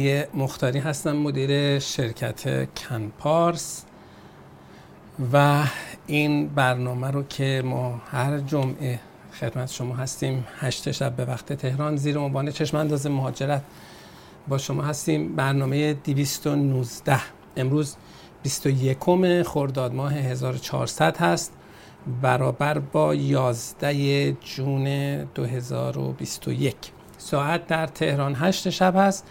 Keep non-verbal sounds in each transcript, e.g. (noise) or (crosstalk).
علی مختاری هستم مدیر شرکت کنپارس. و این برنامه رو که ما هر جمعه خدمت شما هستیم هشت شب به وقت تهران زیر عنوان چشم انداز مهاجرت با شما هستیم. برنامه 219 امروز 21 خرداد ماه 1400 هست. برابر با 11 جون 2021 ساعت در تهران 8 شب هست.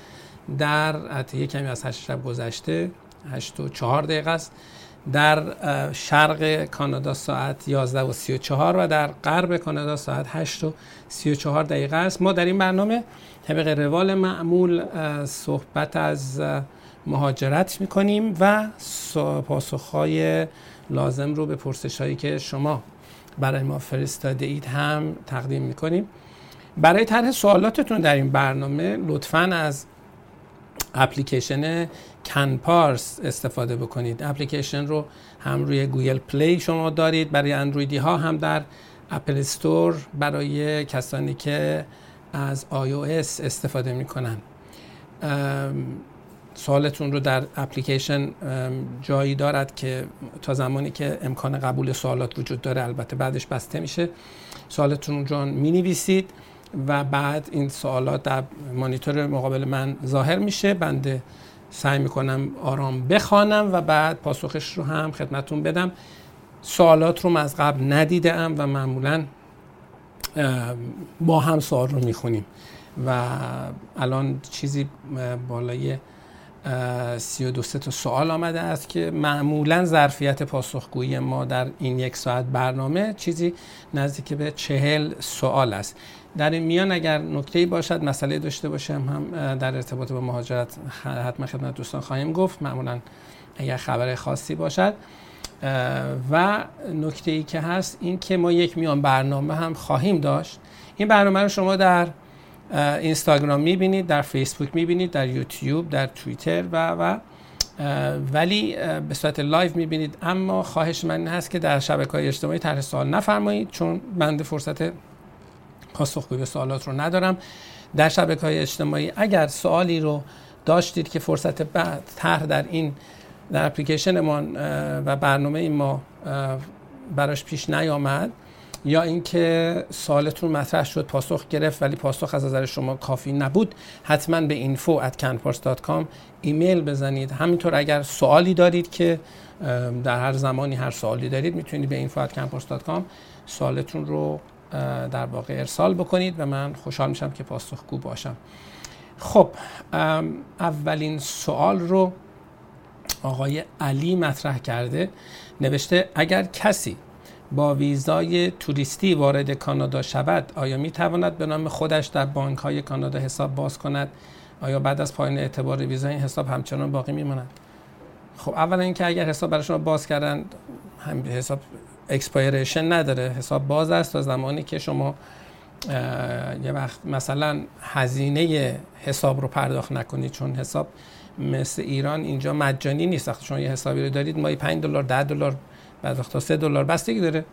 در یه کمی از 8 شب گذشته 8 و 4 دقیقه است در شرق کانادا ساعت 11 و 34 و در غرب کانادا ساعت 8 و 34 دقیقه است. ما در این برنامه طبق روال معمول صحبت از مهاجرت می‌کنیم و پاسخهای لازم رو به پرسش هایی که شما برای ما فرستاده اید هم تقدیم می‌کنیم. برای طرح سوالاتتون در این برنامه لطفا از اپلیکیشن کنپارس استفاده بکنید. اپلیکیشن رو هم روی گوگل پلی شما دارید. برای اندرویدی ها هم در اپل استور برای کسانی که از iOS استفاده می‌کنن. سوالتون رو در اپلیکیشن جایی دارد که تا زمانی که امکان قبول سوالات وجود داره البته بعدش بسته میشه. سوالتون رو می نویسید و بعد این سوالات در مانیتور مقابل من ظاهر میشه. بنده سعی می‌کنم آرام بخوانم و بعد پاسخش رو هم خدمتون بدم. سوالات رو از قبل ندیدم و معمولا با هم سوال رو می‌خونیم. و الان چیزی بالای سی و تا سوال آمده است که معمولا ظرفیت پاسخگویی ما در این یک ساعت برنامه چیزی نزدیک به چهل سوال است. در این میان اگر نکته باشد مسئله داشته باشم هم در ارتباط با مهاجرت حتما خدمت دوستان خواهیم گفت. معمولا اگر خبر خاصی باشد. و نکته ای که هست این که ما یک میان برنامه هم خواهیم داشت. این برنامه رو شما در اینستاگرام می‌بینید در فیسبوک می‌بینید در یوتیوب در توییتر و و ولی به صورت live می‌بینید. اما خواهش من هست که در شبکه های اجتماعی طرح سوال نفرمایید چون بنده فرصت پاسخگویی به سوالات رو ندارم. در شبکه های اجتماعی اگر سوالی رو داشتید که فرصت بعد طرح در این در اپلیکیشن ما و برنامه ما براش پیش نیامد یا اینکه سوالتون مطرح شد پاسخ گرفت ولی پاسخ از نظر شما کافی نبود حتما به info@canpars.com ایمیل بزنید. همینطور اگر سوالی دارید که در هر زمانی هر سوالی دارید می‌تونید به info@canpars.com سوالتون رو در واقع ارسال بکنید و من خوشحال میشم که پاسخگو باشم. خب اولین سوال رو آقای علی مطرح کرده. نوشته اگر کسی با ویزای توریستی وارد کانادا شود آیا می تواند به نام خودش در بانک های کانادا حساب باز کند؟ آیا بعد از پایان اعتبار ویزا این حساب همچنان باقی میماند؟ خب اولا اینکه اگر حساب برای شما باز کردن هم حساب expiration نداره. حساب باز است تا زمانی که شما یه وقت مثلا هزینه حساب رو پرداخت نکنید چون حساب مثل ایران اینجا مجانی نیست. وقتی شما یه حسابی رو دارید مایی 5 دلار 10 دلار بعد وقتا 3 دلار بستگی داره.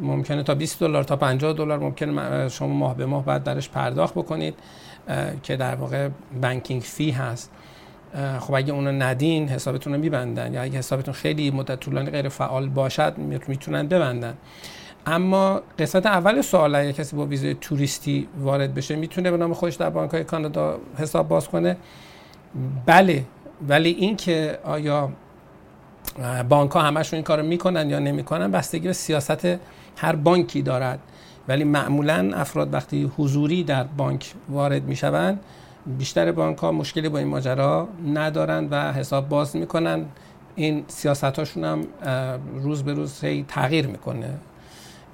ممکنه تا 20 دلار تا 50 دلار ممکنه شما ماه به ماه بعد درش پرداخت بکنید که در واقع بانکینگ فی هست. خب اگه اونو ندین حسابتون رو میبندن. یا اگه حسابتون خیلی مدت طولانی غیر فعال باشد می‌تونن ببندن. اما قسمت اول سوال اگه کسی با ویزای توریستی وارد بشه می‌تونه به نام خودش در بانک های کانادا حساب باز کنه؟ بله. ولی اینکه آیا بانک ها همشون این کارو می‌کنن یا نمی‌کنن بستگی به سیاست هر بانکی دارد. ولی معمولا افراد وقتی حضوری در بانک وارد می‌شوند بیشتر بانک ها مشکلی با این ماجرا ندارن و حساب باز می‌کنن. این سیاست هاشون هم روز به روز هی تغییر می‌کنه.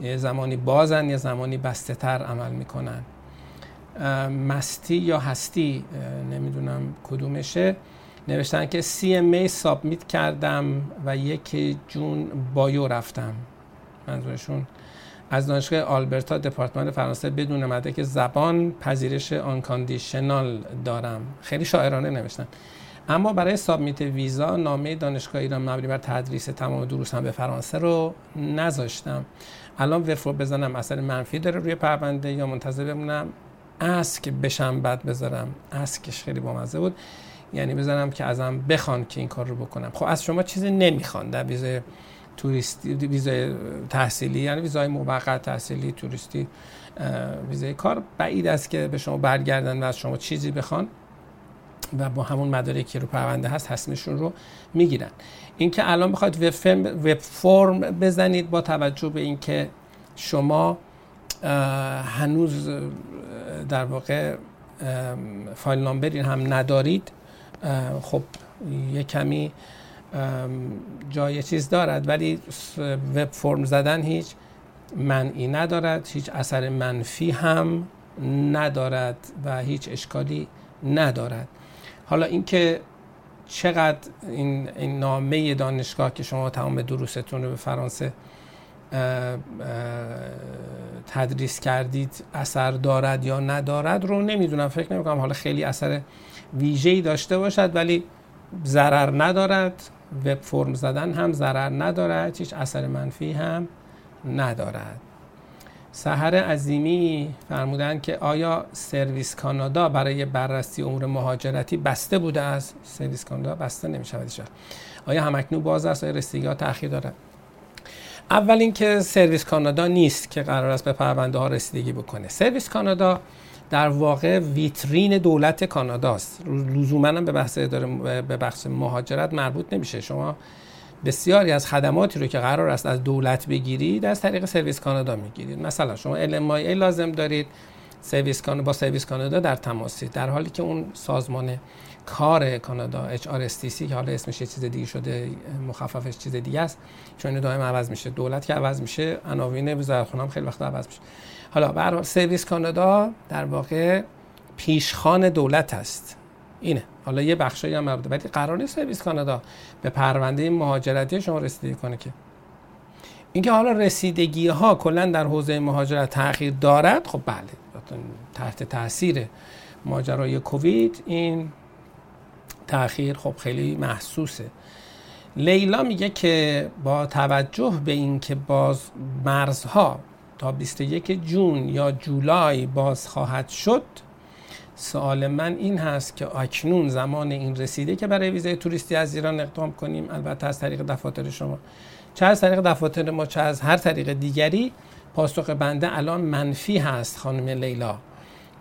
یه زمانی بازن یه زمانی بسته تر عمل می‌کنن. مستی یا هستی نمی‌دونم کدومشه. نوشتن که CMA سابمیت کردم و یک جون بایو رفتم. منظورشون از دانشگاه آلبرتا دپارتمان فرانسه بدون مدرک زبان پذیرش آنکاندیشنال دارم. خیلی شاعرانه نوشتن. اما برای سابمیت ویزا نامه دانشگاه ایران مبنی بر تدریس تمام دروس هم به فرانسه رو نذاشتم. الان وفو بزنم اثر منفی داره روی پرونده یا منتظر بمونم؟ اسک بشم بعد بذارم. اسکش خیلی بامزه بود. یعنی بذارم که ازم بخوان که این کار رو بکنم. خب از شما چیزی نمی‌خوان در ویزای توریستی ویزای تحصیلی یعنی ویزای موقت تحصیلی توریستی ویزای کار بعید است که به شما برگردن و از شما چیزی بخوان و با همون مدارکی که رو پرونده هست تصمیمشون رو می‌گیرن. اینکه الان بخواید وب فرم بزنید با توجه به اینکه شما هنوز در واقع فایل نامبری هم ندارید خب یه کمی جای چیز دارد ولی وب فرم زدن هیچ منعی ندارد هیچ اثر منفی هم ندارد و هیچ اشکالی ندارد. حالا اینکه چقدر این, این نامه دانشگاه که شما تمام دروستون رو به فرانسه تدریس کردید اثر دارد یا ندارد رو نمی‌دونم فکر نمی کنم حالا خیلی اثر ویژه‌ای داشته باشد ولی ضرر ندارد. وب فرم زدن هم ضرر ندارد هیچ اثر منفی هم ندارد. سهر عظیمی فرمودند که آیا سرویس کانادا برای بررسی امور مهاجرتی بسته بوده است؟ سرویس کانادا بسته نمی شود آیا همکنون باز است؟ آیا رسیدگی ها تاخیر دارد؟ اول اینکه سرویس کانادا نیست که قرار است به پرونده ها رسیدگی بکنه. سرویس کانادا در واقع ویترین دولت کاناداست لزوما به بحث به بحث مهاجرت مربوط نمیشه. شما بسیاری از خدماتی رو که قرار است از دولت بگیرید از طریق سرویس کانادا می‌گیرید. مثلا شما ای لازم دارید سرویس با سرویس کانادا در تماسید در حالی که اون سازمان کار کانادا HRSTC که حالا اسمش یه چیز دیگه شده مخففش چیز دیگه است چون دائم عوض میشه. دولت که عوض میشه عناوین وزارت خونه هم خیلی وقت عوض میشه. حالا بر سرویس کانادا در واقع پیشخان دولت است. اینه. حالا یه بخشایی هم مربوطه. ولی قرار نیست سرویس کانادا به پرونده مهاجرتی شما رسیدگی کنه که. اینکه حالا رسیدگی ها کلا در حوزه مهاجرت تاخیر دارد خب بله. تحت تاثیر ماجرای کووید این تاخیر خب خیلی محسوسه. لیلا میگه که با توجه به اینکه باز مرزها تا 21 جون یا جولای باز خواهد شد سوال من این هست که اکنون زمان این رسیده که برای ویزای توریستی از ایران اقدام کنیم. البته از طریق دفاتر شما. چه از طریق دفاتر ما چه از هر طریق دیگری پاسخ بنده الان منفی هست خانم لیلا.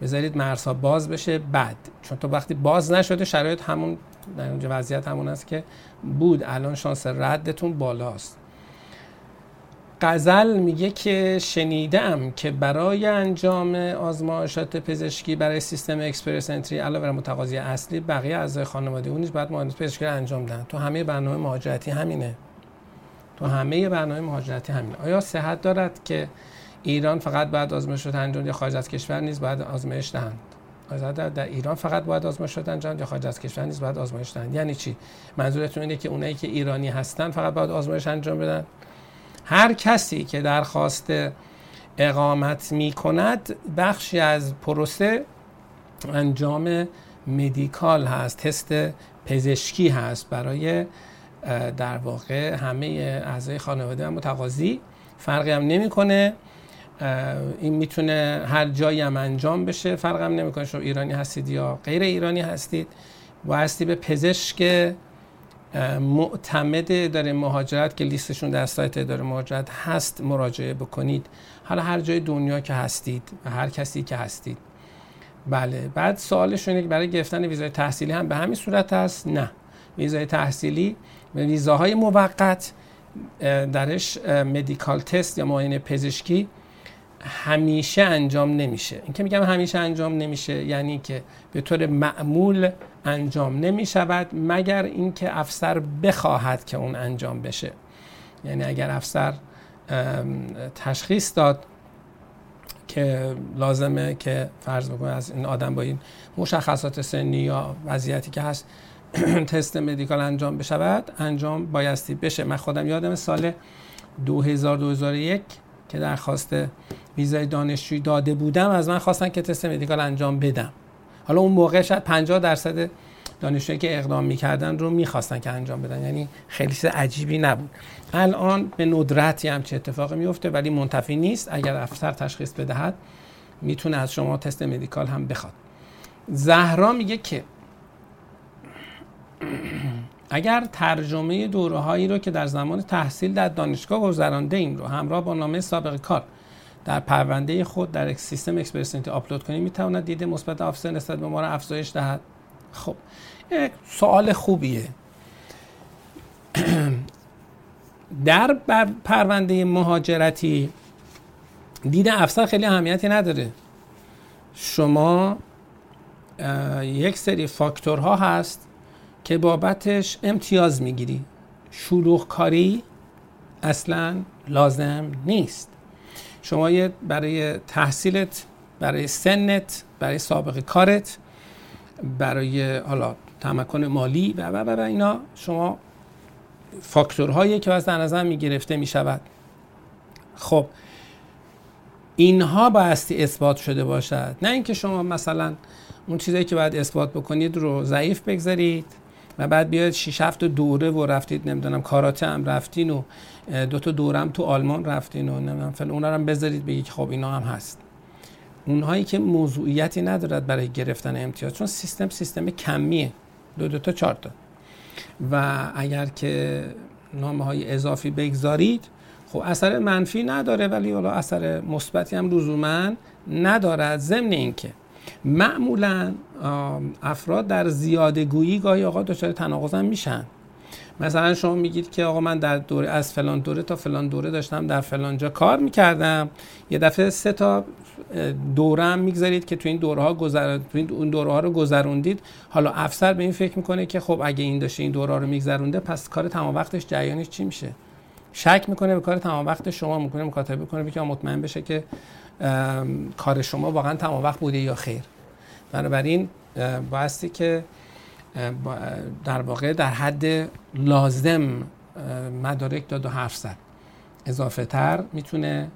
بذارید مرزها باز بشه. بعد چون تو وقتی باز نشده شرایط همون در اونجا وضعیت همون است که بود. الان شانس ردتون بالاست. قزل میگه که شنیدم که برای انجام آزمایشات پزشکی برای سیستم اکسپرس انتری علاوه بر متقاضی اصلی بقیه اعضای خانواده اون نیز باید مهندس پزشکی انجام دهند تو همه برنامه مهاجرتی همینه. تو همه برنامه مهاجرتی همینه. آیا صحت دارد که ایران فقط باید آزمایشات انجام یا خارج از کشور نیز باید آزمایش دهند؟ در, ایران فقط باید آزمایشات انجام یا خارج از کشور نیز باید آزمایش دهند؟ یعنی چی؟ منظورتون اینه که اونایی که ایرانی هستن فقط باید آزمایش انجام بدن؟ هر کسی که درخواست اقامت می کند بخشی از پروسه انجام مدیکال هست تست پزشکی هست. برای در واقع همه اعضای خانواده و متقاضی. فرقی هم نمی‌کنه. این می‌تونه هر جایی هم انجام بشه فرق هم نمی‌کنه. شما ایرانی هستید یا غیر ایرانی هستید و هستی به پزشک معتمد اداره مهاجرت که لیستشون در سایت اداره مهاجرت هست مراجعه بکنید. حالا هر جای دنیا که هستید هر کسی که هستید. بله بعد سوالشون که برای گرفتن ویزای تحصیلی هم به همین صورت هست؟ نه. ویزای تحصیلی ویزاهای موقت درش مدیکال تست یا معاینه پزشکی همیشه انجام نمیشه. این که میگم همیشه انجام نمیشه یعنی که به طور معمول انجام نمی شود مگر اینکه افسر بخواهد که اون انجام بشه. یعنی اگر افسر تشخیص داد که لازمه که فرض بکنه از این آدم با این مشخصات سنی یا وضعیتی که هست (clears throat) تست مدیکال انجام بشود انجام بایستی بشه. من خودم یادم سال 2000 2001 که درخواست ویزای دانشجویی داده بودم از من خواستن که تست مدیکال انجام بدم. حالا اون موقع شاید 50 درصد دانشجویی که اقدام می‌کردن رو می‌خواستن که انجام بدن. یعنی خیلی چیز عجیبی نبود. الان به ندرت همچه اتفاقی میفته ولی منتفی نیست. اگر افسر تشخیص بدهد می‌تونه از شما تست medical هم بخواد. زهرا میگه که اگر ترجمه دوره هایی رو که در زمان تحصیل در دانشگاه گذرانده ایم رو همراه با نامه سابقه کار در پرونده خود در سیستم Express Entry آپلود کنیم می‌تواند دید مثبت officer نسبت به ما را افزایش دهد. خب سوال خوبیه. (clears throat) در پرونده مهاجرتی دید افسر خیلی اهمیتی نداره. شما یک سری فاکتورها هست که بابتش امتیاز می‌گیری. شلوغ کاری اصلا لازم نیست. شما برای تحصیلت برای سنت برای سابقه کارت برای حالا تمکن مالی و و و اینا شما فاکتورهایی که از در نظر می گرفته می شود خب اینها بایستی اثبات شده باشد. نه اینکه شما مثلا اون چیزایی که باید اثبات بکنید رو ضعیف بگذارید و بعد بیاید 6 7 دوره و رفتید نمی‌دونم کاراته هم رفتین و دو تا دوره هم تو آلمان رفتین و نمی‌دونم فل اونا هم بذارید بگید خب اینا هم هست. اونهایی که موضوعیتی ندارد برای گرفتن امتیاز چون سیستم سیستم کمیه. دو دو تا چهار تا. و اگر که نامه های اضافی بگذارید خب اثر منفی نداره ولی حالا اثر مثبتی هم لزوما ندارد. ضمن اینکه معمولا افراد در زیاده گویی گاهی آقا دچار تناقض هم میشن. مثلا شما میگید که آقا من در دوره از فلان دوره تا فلان دوره داشتم در فلان جا کار می‌کردم. یه دفعه سه تا دوره هم می‌گذارید که تو این دوره ها گذر تو این اون دوره ها رو گذروندید. حالا افسر به این فکر می‌کنه که خب اگه این داشته این دوره ها رو میگذرونده پس کار تمام وقتش جریانش چی میشه؟ شک می‌کنه به کار تمام وقت شما می‌کنه مکاتبه کنه که مطمئن بشه که کار شما واقعا تمام وقت بوده یا خیر. بنابراین بایستی که در واقع در حد لازم مدارک داد و حرف زد. اضافه تر می‌تونه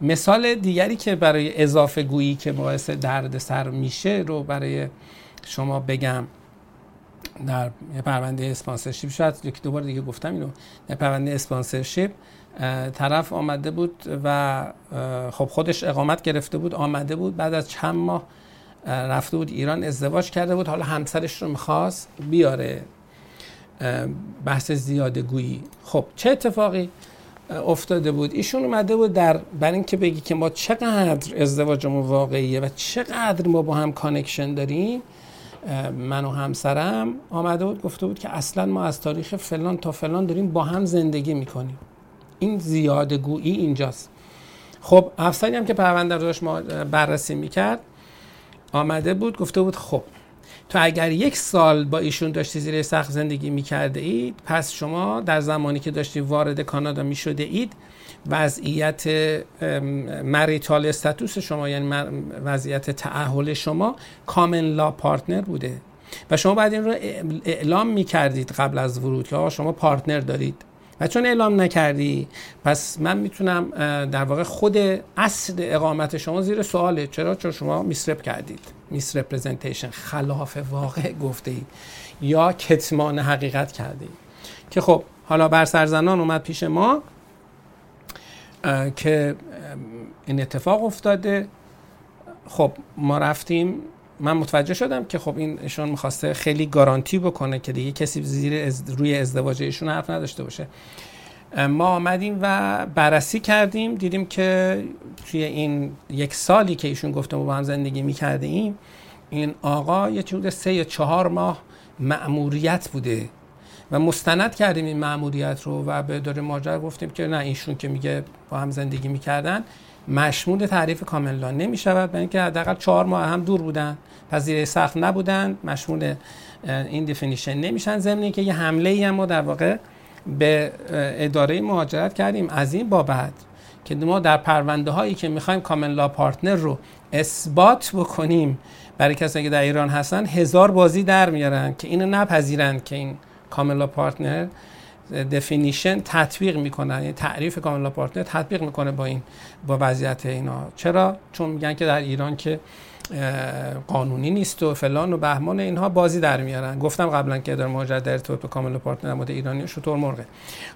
مثال دیگری که برای اضافه گویی که باعث درد سر میشه رو برای شما بگم. در پرونده اسپانسرشیپ شاید یکی دوبار دیگه گفتم اینو. در پرونده اسپانسرشیپ طرف آمده بود و خب خودش اقامت گرفته بود آمده بود. بعد از چند ماه رفته بود ایران ازدواج کرده بود. حالا همسرش رو می‌خواست بیاره. بحث زیاده گویی خب چه اتفاقی افتاده بود؟ ایشون اومده بود در برای اینکه بگی که ما چقدر ازدواجمون واقعیه و چقدر ما با هم connection داریم من و همسرم آمده بود گفته بود که اصلا ما از تاریخ فلان تا فلان داریم با هم زندگی می‌کنیم. این زیاده گویی اینجاست. خب افسری هم که پرونده رو داشت ما بررسی می‌کرد. آمده بود گفته بود خب تو اگر یک سال با ایشون داشتی زیر سخت زندگی می‌کرده اید پس شما در زمانی که داشتی وارد کانادا می‌شده اید وضعیت مریتال استاتوس شما یعنی وضعیت تعهل شما کامن لا پارتنر بوده. و شما بعد این رو اعلام می‌کردید قبل از ورود که شما پارتنر دارید. و چون اعلام نکردی پس من می‌تونم در واقع خود اصل اقامت شما زیر سواله. چرا؟ چون شما میسرپ کردید. میس رپرزنتیشن خلاف واقع گفته اید یا کتمان حقیقت کرده اید که خب حالا بر سرزنان اومد پیش ما که این اتفاق افتاده. خب ما رفتیم من متوجه شدم که خب این ایشون می‌خواسته خیلی گارانتی بکنه که دیگه کسی زیر از روی ازدواج ایشون حرف نداشته باشه. ما آمدیم و بررسی کردیم دیدیم که توی این یک سالی که ایشون گفته ما با هم زندگی می‌کرده این آقا یه چود سه یا چهار ماه مأموریت بوده و مستند کردیم این مأموریت رو و به داره ماجرا گفتیم که نه ایشون که میگه با هم زندگی می‌کردن. مشمول تعریف کاملا نمی شود برای اینکه حداقل چهار ماه هم دور بودن پذیره سخت نبودن مشمول این دیفینیشن نمیشن. ضمن که یه حمله ای هم ما در واقع به اداره مهاجرت کردیم. از این بابت که ما در پرونده هایی که می‌خوایم common-law partner رو اثبات بکنیم برای کسانی که در ایران هستن هزار بازی در میارن که اینو نپذیرن که این common-law partner definition تطبیق می‌کنن. یعنی تعریف common-law partner تطبیق می‌کنه با این با وضعیت اینا. چرا؟ چون میگن که در ایران که قانونی نیست و فلان و بهمان اینها بازی در میارن. گفتم قبلا که در مهاجرت در به common-law partner مورد ایرانی شترمرغه.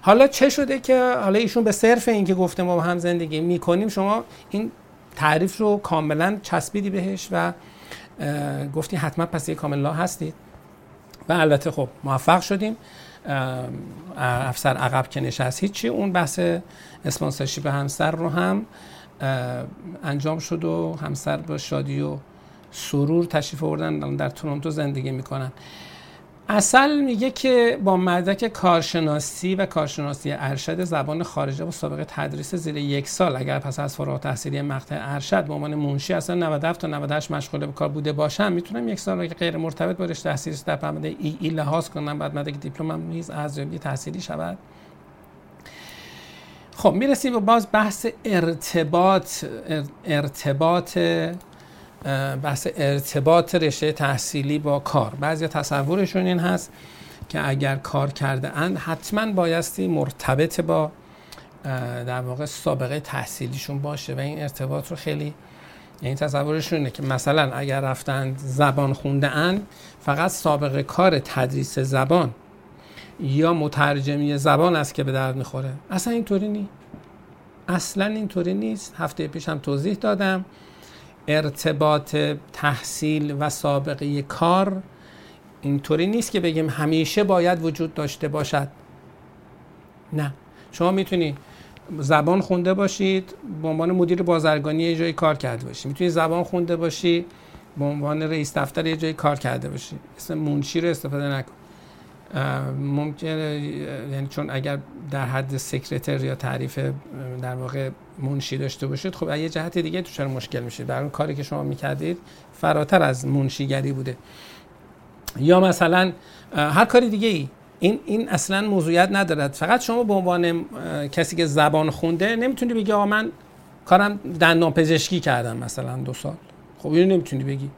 حالا چه شده که حالا ایشون به صرف اینکه گفته ما با هم زندگی می‌کنیم شما این تعریف رو کاملا چسبیدی بهش و گفتی حتما پس کامل لا هستید. و البته خب موفق شدیم. افسر عقب که نشست. هیچی اون بحث اسپانسرشیپ همسر رو هم انجام شد و همسر با شادی و سرور تشریف آوردن. در تورنتو زندگی می‌کنن. اصل میگه که با مدرک کارشناسی و کارشناسی ارشد زبان خارجه و سابقه تدریس زیر یک سال اگر پس از فارغ تحصیلی مقطع ارشد به عنوان منشی اصلا 97 تا 98 مشغول به کار بوده باشم می‌تونم یک سال که غیر مرتبط با رشته تحصیلی در پرونده ای, ای لحاظ کنم بعد مدرک دیپلم نیز ارزیابی تحصیلی شود. خب می‌رسیم به باز بحث ارتباط ارتباط بحث ارتباط رشته تحصیلی با کار. بعضی تصورشون این هست که اگر کار کرده اند حتما بایستی مرتبط با در واقع سابقه تحصیلیشون باشه و این ارتباط رو خیلی یعنی تصورشون اینه که مثلا اگر رفتند زبان خونده اند فقط سابقه کار تدریس زبان یا مترجمی زبان است که به درد می‌خوره. اصلا اینطوری نیست اصلا اینطوری نیست. هفته پیش هم توضیح دادم. ارتباط تحصیل و سابقه کار اینطوری نیست که بگیم همیشه باید وجود داشته باشد. نه. شما می‌تونی زبان خونده باشید به عنوان مدیر بازرگانی یه جایی کار کرده باشید می‌تونی زبان خونده باشی به عنوان رئیس دفتر یه جایی کار کرده باشی. اسم منشی رو استفاده نکن. ممکنه یعنی چون اگر در حد سکرتر یا تعریف در واقع منشی داشته باشید خب یه جهت دیگه تو چرا مشکل میشه در اون کاری که شما می‌کردید فراتر از منشیگری بوده. یا مثلا هر کاری دیگه ای این این اصلا موضوعیت ندارد. فقط شما به عنوان کسی که زبان خونده نمی‌تونی بگی آقا من کارم دندان پزشکی کردم مثلا دو سال. خب اینو نمی‌تونی بگی.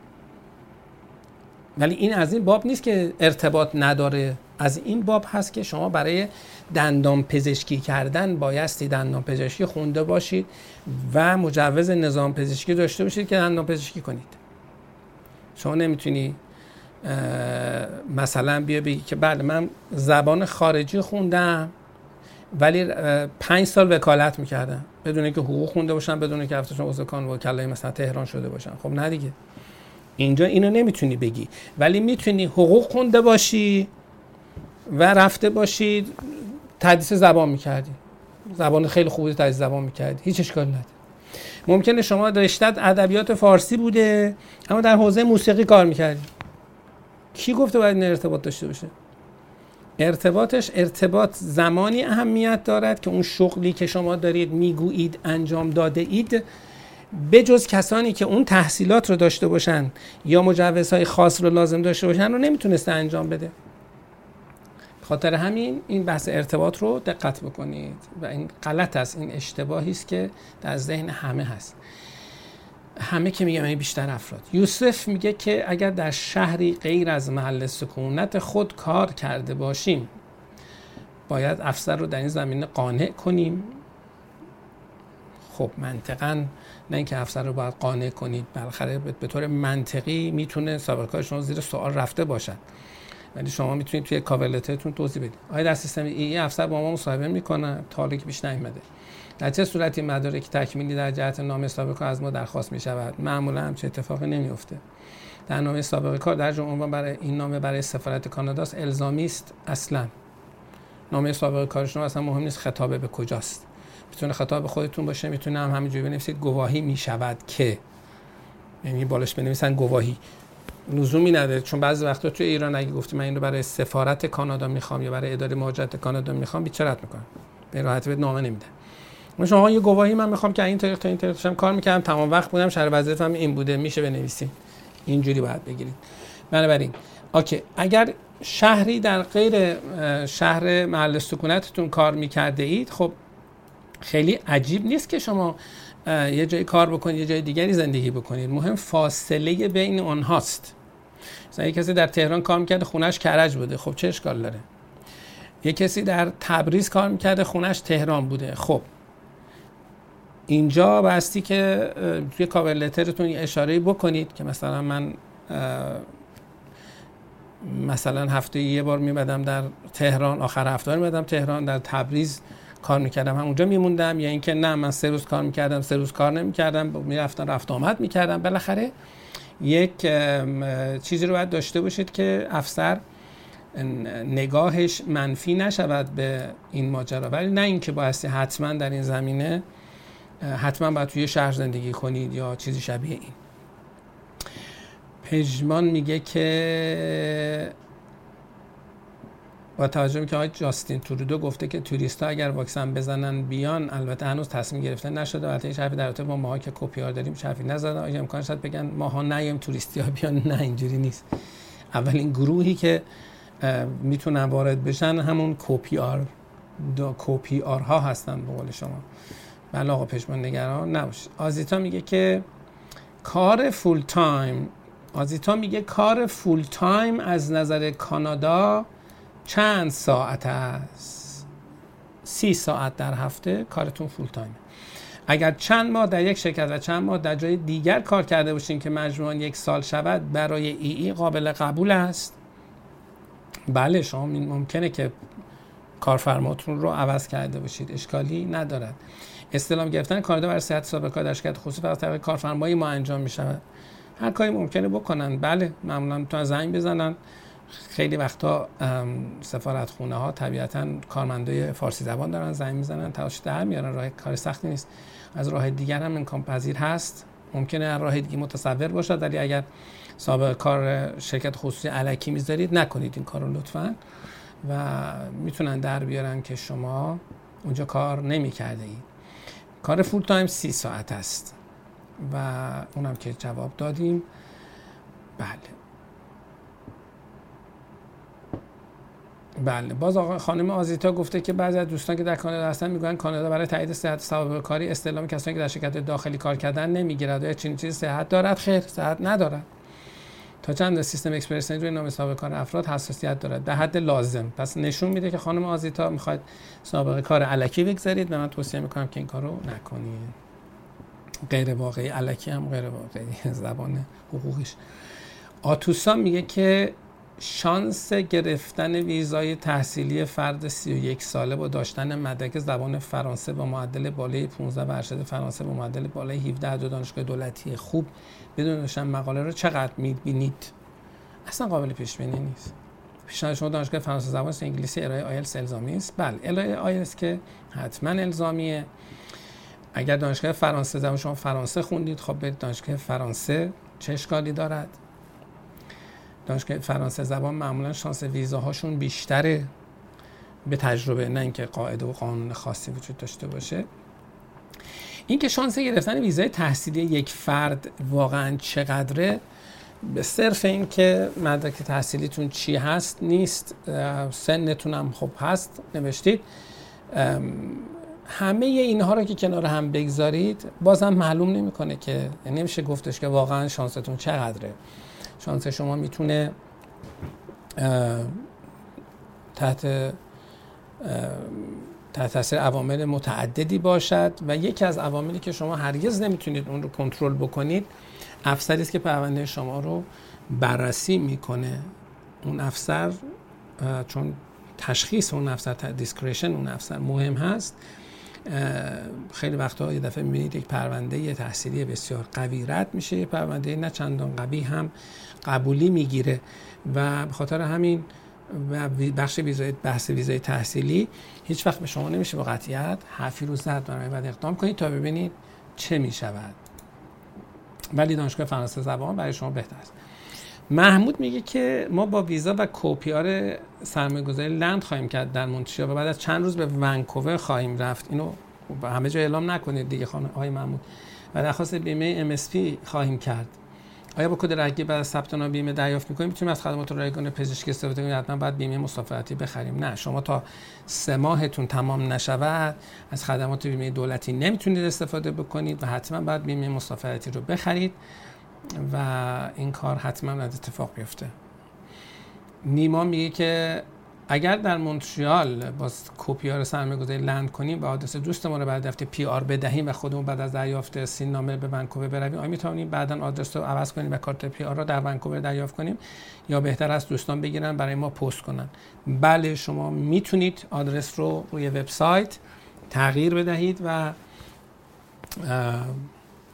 ولی این از این باب نیست که ارتباط نداره. از این باب هست که شما برای دندان پزشکی کردن بایستی دندان پزشکی خونده باشید و مجوز نظام پزشکی داشته باشید که دندان پزشکی کنید. شما نمی‌تونی مثلا بیا بگی که بله من زبان خارجی خوندم ولی پنج سال وکالت می‌کردم. بدون که حقوق خونده باشم بدون که افتشون وزکان وکلای مثلا تهران شده باشم خب نه دیگه. اینجا اینو نمی‌تونی بگی. ولی می‌تونی حقوق خونده باشی. و رفته باشید تدریس زبان می‌کردی. زبان خیلی خوبی تدریس زبان می‌کردی. هیچ اشکال نداره ممکنه شما رشتت ادبیات فارسی بوده اما در حوزه موسیقی کار می‌کردی. کی گفته باید این ارتباط داشته باشه؟ ارتباطش ارتباط زمانی اهمیت دارد که اون شغلی که شما دارید می‌گویید انجام داده اید بجز کسانی که اون تحصیلات رو داشته باشن یا مجوزهای خاص رو لازم داشته باشن رو نمی‌تونسته انجام بده. خاطر همین این بحث ارتباط رو دقت بکنید و این غلط است این اشتباهی است که در ذهن همه هست. همه که میگم یعنی بیشتر افراد. یوسف میگه که اگر در شهری غیر از محل سکونت خود کار کرده باشیم باید افسر رو در این زمینه قانع کنیم. خب منطقا نه اینکه افسر رو باید قانع کنید بالاخره به طور منطقی می‌تونه سابقه شما زیر سوال رفته باشد ولی شما می‌تونید توی کاولتتون توضیح بدید. آیا در سیستم ای, ای افسر با ما مصاحبه می‌کنه؟ تا حالا که بیش نیومده. در چه صورتی مدارک تکمیلی در جهت نام سابقه از ما درخواست می شود معمولا هم چه اتفاقی نمیفته در نامه سابقه کار در عنوان برای این نامه برای سفارت کانادا است الزامی است اصلا. نامه سابقه کار شما اصلا مهم نیست خطابه به کجاست. می‌تونه خطاب خودتون باشه می‌تونه هم همینجوری بنویسید گواهی می شود که. یعنی بالاش بنویسن گواهی. لزومی نداره چون بعضی وقتا تو ایران اگه گفتی من این برای سفارت کانادا می‌خوام یا برای اداره مهاجرت کانادا می‌خوام بیچارت می‌کنم. به راحتی بهت نامه نمیدن. شما یه گواهی من می‌خوام که این تاریخ تا این تاریخ کار می‌کردم. تمام وقت بودم شهر وظیفه‌م این بوده میشه بنویسین اینجوری باید بگیرید. بنابراین اوکی اگر شهری در غیر شهر محل سکونتتون کار می‌کرده اید خب خیلی عجیب نیست که شما یه جای کار بکنید یه جای دیگری زندگی بکنید. مهم فاصله بین آنهاست. مثلا کسی در تهران کار می‌کرده خونش کرج بوده. خب چه اشکال داره؟ یه کسی در تبریز کار می‌کرده خونش تهران بوده. خب. اینجا بستی که توی کاور لترتون اشاره بکنید که مثلا من مثلا هفته یه بار میمدم در تهران آخر هفته میمدم تهران در تبریز کار می‌کردم. همونجا میموندم یا اینکه نه من سه روز کار می‌کردم سه روز کار نمی‌کردم می‌رفتم رفت آمد می‌کردم. بالاخره یک چیزی رو باید داشته باشید که افسر نگاهش منفی نشود به این ماجرا. ولی نه اینکه بایستی حتما در این زمینه حتما باید توی شهر زندگی کنید یا چیزی شبیه این. پژمان میگه که با توجه که آقای جاستین تورودو گفته که توریست ها اگر واکسن بزنن بیان البته هنوز تصمیم گرفته نشده البته این حرفی در رابطه با ماها که کوپیار داریم حرفی نزدن آیا امکان شد بگن ماها نیایم توریستی ها بیان؟ نه اینجوری نیست. اولین گروهی که می‌تونن وارد بشن همون کوپی آر آر ها هستن به قول شما. بله آقا پژمان نگران نباش آزیتا میگه که کار full time آزیتا میگه کار full time از نظر کانادا چند ساعت است؟ سی ساعت در هفته کارتون full time اگر چند ماه در یک شرکت و چند ماه در جای دیگر کار کرده باشین که مجموعا یک سال شود برای EE قابل قبول است؟ بله شما ممکنه که کارفرماتون رو عوض کرده باشید. اشکالی ندارد. استلام گرفتن کانادا برای صحت سابقه در شرکت خصوصی فقط طبق کارفرمایی ما انجام می هر کاری ممکنه بکنن. بله معمولا می‌تونن زنگ بزنن. خیلی وقتا سفارت خونه ها طبیعتا کارمندای فارسی زبان دارن زنگ می‌زنن تلاش در میارن راه کار سختی نیست. از راه دیگر هم امکان پذیر هست. ممکنه راه دیگه متصور باشد ولی اگر سابقه کار شرکت خصوصی علکی می‌ذارید نکنید این کار رو لطفا. و می‌تونن در بیارن که شما اونجا کار نمی کرده اید کار فول تایم سی ساعت است. و اونم که جواب دادیم. بله. بله. باز آقا خانم آزیتا گفته که بعضی از دوستان که در کانادا هستن میگن کانادا برای تایید صحت سوابق کاری استعلام کسانی که در شرکت داخلی کار کردن نمی‌گیرد. یا چنین چیزی صحت دارد؟ خیر صحت ندارد. تا چند سیستم اکسپرس روی نام سابقه کار افراد حساسیت دارد. در حد لازم. پس نشون میده که خانم آزیتا می‌خواد سابقه کار علکی بگذارید. و من توصیه می‌کنم که این کارو نکنید. غیر واقعی. علکی هم غیر واقعی. (laughs) زبان حقوقیش. آتوسا میگه که شانس گرفتن ویزای تحصیلی فرد 31 ساله با داشتن مدرک زبان فرانسه با معدل بالای 15 و ارشد فرانسه با معدل بالای 17 دو دانشگاه دولتی خوب. بدون داشتن مقاله رو چقدر می‌بینید؟ اصلا قابل پیش بینی نیست. پیشنهاد شما دانشگاه فرانسه زبان انگلیسی ارائه آیلتس الزامی است. بله ارائه آیلتس که حتما الزامیه. اگر دانشگاه فرانسه زبان شما فرانسه خوندید خب برید دانشگاه فرانسه چه اشکالی دارد. دانشگاه فرانسه زبان معمولا شانس ویزاهاشون بیشتره به تجربه نه اینکه قاعده و قانون خاصی وجود داشته باشه. این که شانس گرفتن ویزای تحصیلی یک فرد واقعا چقدره به صرف این که مدرک تحصیلیتون چی هست نیست. سنتون هم خوب هست نوشتید. همه اینها رو که کنار هم بگذارید بازم معلوم نمی‌کنه که نمیشه گفتش که واقعا شانستون چقدره. شانس شما می‌تونه تحت تحت تاثیر عوامل متعددی باشد و یکی از عواملی که شما هرگز نمی‌تونید اون رو کنترل بکنید افسری است که پرونده شما رو بررسی می‌کنه. اون افسر چون تشخیص اون افسر discretion اون افسر مهم هست خیلی وقتا یه دفعه می‌بینید یک پرونده تحصیلی بسیار قوی رد میشه یه پرونده نه چندان قوی هم قبولی می‌گیره و به خاطر همین و بخش ویزای بحث ویزای تحصیلی هیچ وقت به شما نمیشه با قطعیت حرفی رو زد برای بعد اقدام کنید تا ببینید چه می‌شود. ولی دانشگاه فرانسه زبان برای شما بهتر است. محمود میگه که ما با ویزا و کوپیار سرمایه‌گذاری لند خواهیم کرد در مونتریال و بعد از چند روز به ونکوور خواهیم رفت. اینو همه جا اعلام نکنید دیگه خانم آقای محمود. و درخواست بیمه MSP خواهیم کرد. آیا با کد رهگیری بعد از ثبت نام بیمه دریافت می‌کنیم؟ می‌تونیم از خدمات رایگان پزشکی استفاده کنیم حتما باید بیمه مسافرتی بخریم. نه شما تا سه ماهتون تمام نشود از خدمات بیمه دولتی نمی‌تونید استفاده بکنید و حتما باید بیمه مسافرتی رو بخرید و این کار حتما باید اتفاق بیفته. نیما میگه که اگر در مونتریال با COPR سرمایه‌گذاری land کنیم و آدرس دوست ما رو بعد دفعه PR بدهیم و خودمون بعد از دریافت SIN number به ونکوور برویم آیا می‌تونیم بعدا آدرس رو عوض کنیم و کارت PR رو در ونکوور دریافت کنیم؟ یا بهتر است دوستان بگیرن برای ما پست کنن؟ بله شما می‌تونید آدرس رو روی وبسایت تغییر بدهید و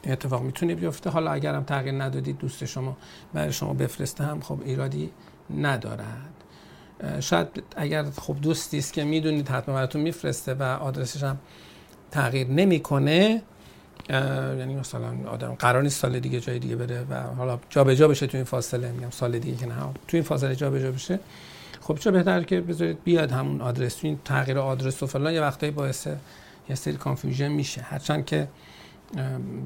اتفاق می‌تونه بیفته. حالا اگرم تغییر ندادید دوست شما برای شما بفرسته هم خب ایرادی ندارد. شاید اگر خب دوستی است که می‌دونید حتما براتون میفرسته و آدرسش هم تغییر نمی‌کنه یعنی مثلا آدم قرار نیست سال دیگه جای دیگه بره و حالا جابجا جا بشه تو این فاصله. میگم سال دیگه که نه. تو این فاصله جابجا جا بشه. خب چه بهتر که بذارید بیاد همون آدرس این تغییر آدرس و فلان. یه وقتایی باعث یه سری confusion میشه. هرچند که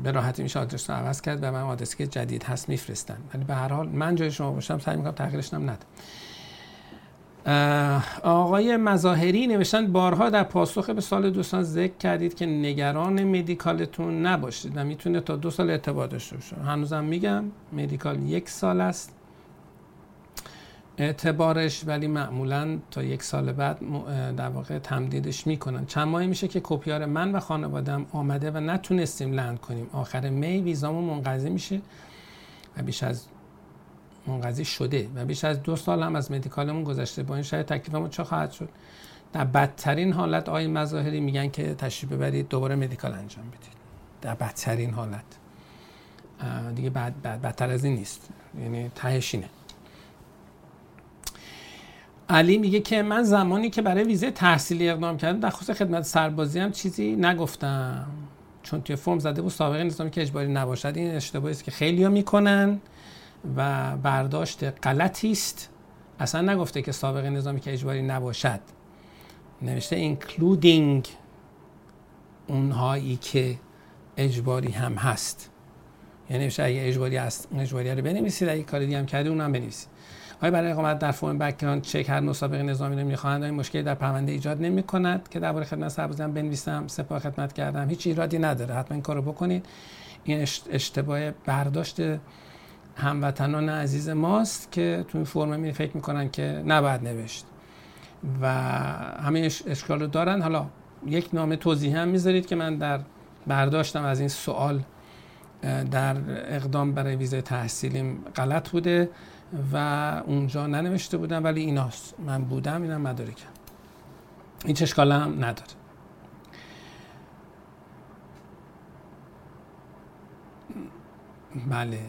به راحتی میشه آدرس رو عوض کرد و من آدرسی که جدید هست میفرستن ولی به هر حال من جای شما باشم سعی می‌کنم تغییرش ندم. آقای مظاهری نوشتن بارها در پاسخ به سوال دوستان ذکر کردید که نگران medical تون نباشید و می‌تونه تا دو سال اعتبار داشته باشه. هنوزم میگم مدیکال یک سال است. اعتبارش ولی معمولا تا یک سال بعد در واقع تمدیدش می‌کنن. چند ماهی میشه که کپیار من و خانوادم آمده و نتونستیم لند کنیم. آخر می ویزامون منقضی میشه و بیش از منقضی شده و بیش از دو سال هم از مدیکالمون گذشته. با این شاید تکلیفمون چه خواهد شد؟ در بدترین حالت آقای مظاهری میگن که تشریف ببرید دوباره مدیکال انجام بدید. در بدترین حالت. دیگه بد بدتر از این نیست. یعنی تهشینه علی میگه که من زمانی که برای ویزه تحصیلی اقدام کردم در خصوص خدمت سربازی هم چیزی نگفتم. چون توی فرم زده بود سابقه نظامی که اجباری نباشد. این اشتباهی است که خیلی می‌کنن. و برداشت غلطی است. اصلا نگفته که سابقه نظامی که اجباری نباشد. نوشته including اونهایی که اجباری هم هست. یعنی نوشته اگه اجباری هست اون اجباری رو بنویسید. اگه کار دیگه هم کرده اون هم بنویسید. آیا برای اقامت در فرم background check هر سابقه نظامی رو می‌خواهند. این مشکلی در پرونده ایجاد نمی کند که درباره خدمت سربازی هم بنویسم سپاه خدمت کردم. هیچ ایرادی نداره. حتما این کارو بکنید. این اشتباه برداشت هموطنان عزیز ماست که تو این فرم می فکر می‌کنن که نباید نوشت. و همه اشکال رو دارن. حالا یک نامه توضیح هم می‌ذارید که من در برداشتم از این سوال در اقدام برای ویزای تحصیلیم غلط بوده و اونجا ننوشته بودم ولی ایناست. من بودم اینم مدارکم. این اشکال هم نداره. بله.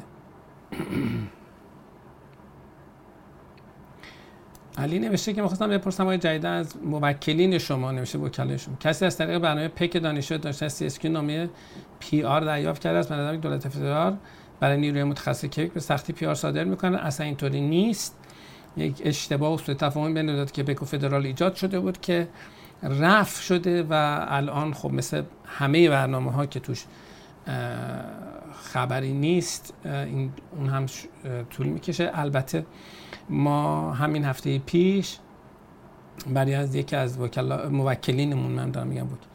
(clears throat) علی نوشته که می‌خواستم بپرسم آیا جدیدا از موکلین شما نوشته وکلای شما کسی از طریق برنامه کبک دانشجو داشته سی نامه PR دریافت کرده است؟ به دولت فدرال برای نیروی متخصص کبک به سختی PR صادر می‌کنن اصلا اینطوری نیست. یک اشتباه و سوء تفاهم بین دولت کبک و فدرال ایجاد شده بود که رفع شده و الان خب مثل همه برنامه ها که توش خبری نیست این اون هم طول می‌کشه. البته ما همین هفته پیش برای از یکی از موکلینمون من دارم میگم بود.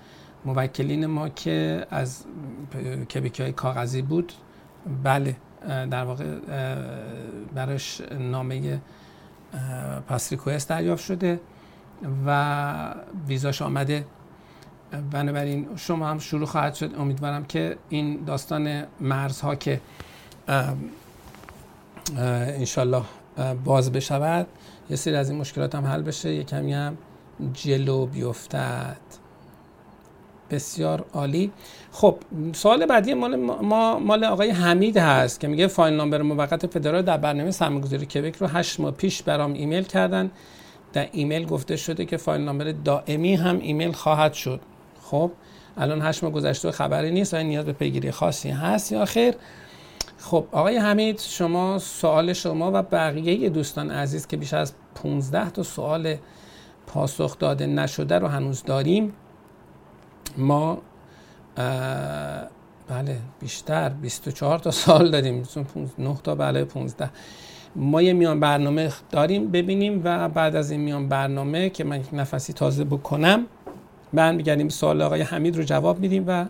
موکلین ما که از کبکی های کاغذی بود. بله در واقع براش نامه پاس ریکوست دریافت شده و ویزاش آمده. بنابراین شما هم شروع خواهد شد. امیدوارم که این داستان مرزها که انشالله باز بشود یه سری از این مشکلات هم حل بشه. یه کمی هم جلو بیفتد. بسیار عالی. خب سوال بعدی مال ما مال آقای حمید هست که میگه file number موقت فدرال در برنامه سرمایه‌گذاری کبک رو 8 ماه پیش برام ایمیل کردن. در ایمیل گفته شده که file number دائمی هم ایمیل خواهد شد. خب الان 8 ماه گذشته خبری نیست و نیاز به پیگیری خاصی هست یا خیر خب آقای حمید شما سوال شما و بقیه دوستان عزیز که بیش از 15 تا سوال پاسخ داده نشده رو هنوز داریم. ما بله بیشتر 24 تا سال داریم. 9 تا بله 15 ما یه میان برنامه داریم ببینیم و بعد از این میان برنامه که من نفسی تازه بکنم برمیگردیم سوال آقای حمید رو جواب میدیم و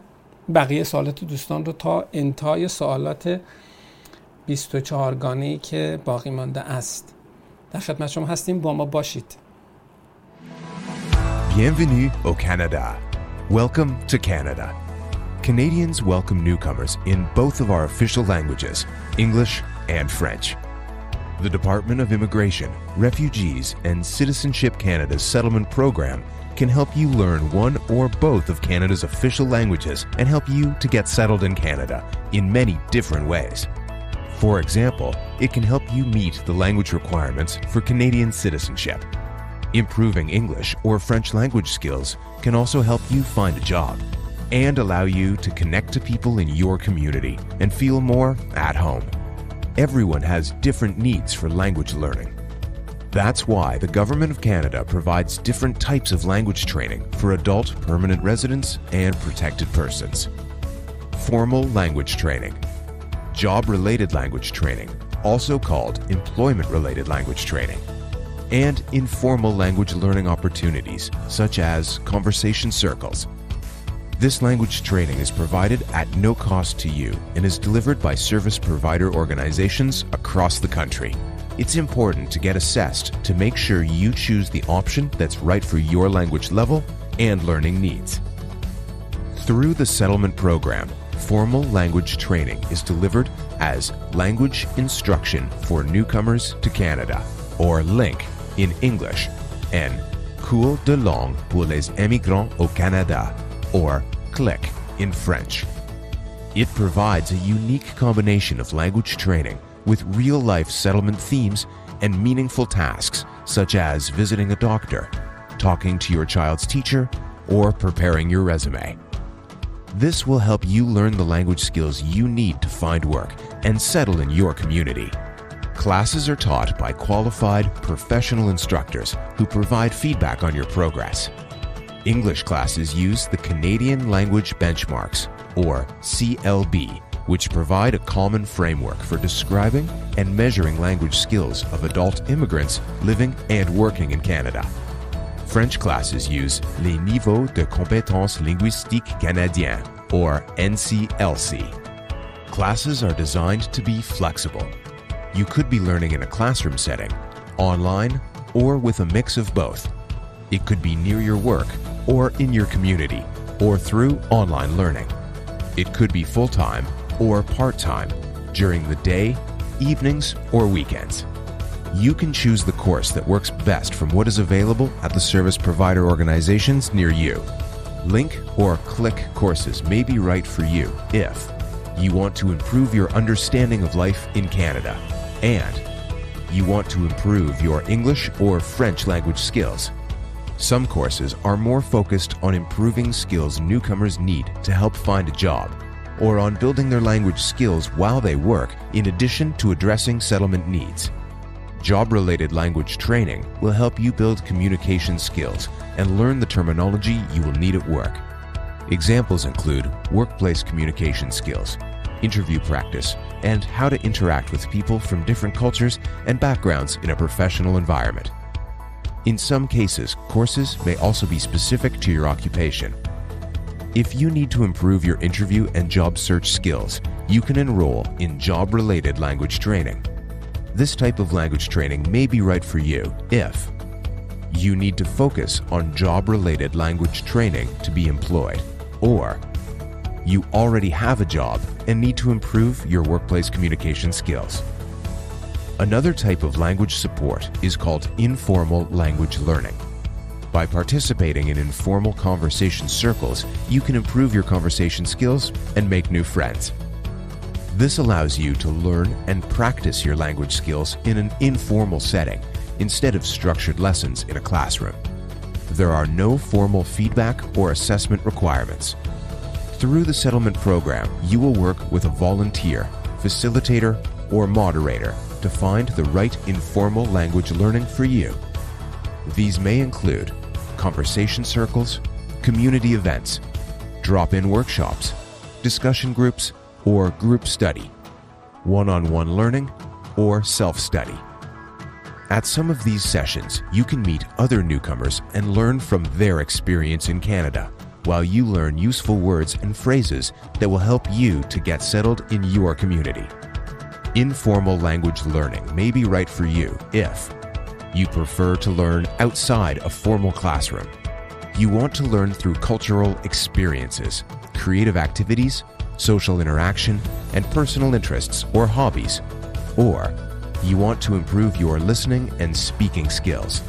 بقیه سوالات دوستان رو تا انتهای سوالات 24 گانه که باقی مانده است در خدمت شما هستیم با ما باشید Bienvenue au Canada. Welcome to Canada. Canadians welcome newcomers in both of our official languages, English and French. The Department of Immigration, Refugees, and Citizenship Canada's settlement program can help you learn one or both of Canada's official languages and help you to get settled in Canada in many different ways. For example, it can help you meet the language requirements for Canadian citizenship. Improving English or French language skills can also help you find a job and allow you to connect to people in your community and feel more at home. Everyone has different needs for language learning. That's why the Government of Canada provides different types of language training for adult permanent residents and protected persons. Formal language training, job related language training, also called employment related language training, and informal language learning opportunities such as conversation circles. This language training is provided at no cost to you and is delivered by service provider organizations across the country. It's important to get assessed to make sure you choose the option that's right for your language level and learning needs. Through the settlement program, formal language training is delivered as Language Instruction for Newcomers to Canada, or LINK in English, and Cours de langue pour les émigrants au Canada, or CLIC in French. It provides a unique combination of language training with real life settlement themes and meaningful tasks such as visiting a doctor, talking to your child's teacher, or preparing your resume. This will help you learn the language skills you need to find work and settle in your community. Classes are taught by qualified professional instructors who provide feedback on your progress. English classes use the Canadian Language Benchmarks, or CLB, which provide a common framework for describing and measuring language skills of adult immigrants living and working in Canada. French classes use les niveaux de compétences linguistiques canadiens, or NCLC. Classes are designed to be flexible. You could be learning in a classroom setting, online, or with a mix of both. It could be near your work, or in your community, or through online learning. It could be full time or part time during the day, evenings, or weekends. You can choose the course that works best from what is available at the service provider organizations near you. Link or click courses may be right for you if you want to improve your understanding of life in Canada and you want to improve your English or French language skills. Some courses are more focused on improving skills newcomers need to help find a job or on building their language skills while they work in addition to addressing settlement needs. Job related language training will help you build communication skills and learn the terminology you will need at work. Examples include workplace communication skills, interview practice, and how to interact with people from different cultures and backgrounds in a professional environment. In some cases, courses may also be specific to your occupation. If you need to improve your interview and job search skills, you can enroll in job related language training. This type of language training may be right for you if you need to focus on job related language training to be employed, or you already have a job and need to improve your workplace communication skills. Another type of language support is called informal language learning. By participating in informal conversation circles, you can improve your conversation skills and make new friends. This allows you to learn and practice your language skills in an informal setting instead of structured lessons in a classroom. There are no formal feedback or assessment requirements. Through the settlement program, you will work with a volunteer, facilitator, or moderator to find the right informal language learning for you. These may include conversation circles, community events, drop in workshops, discussion groups, or group study, one on one learning, or self study. At some of these sessions, you can meet other newcomers and learn from their experience in Canada, while you learn useful words and phrases that will help you to get settled in your community. Informal language learning may be right for you if you prefer to learn outside a formal classroom. You want to learn through cultural experiences, creative activities, social interaction, and personal interests or hobbies. Or you want to improve your listening and speaking skills.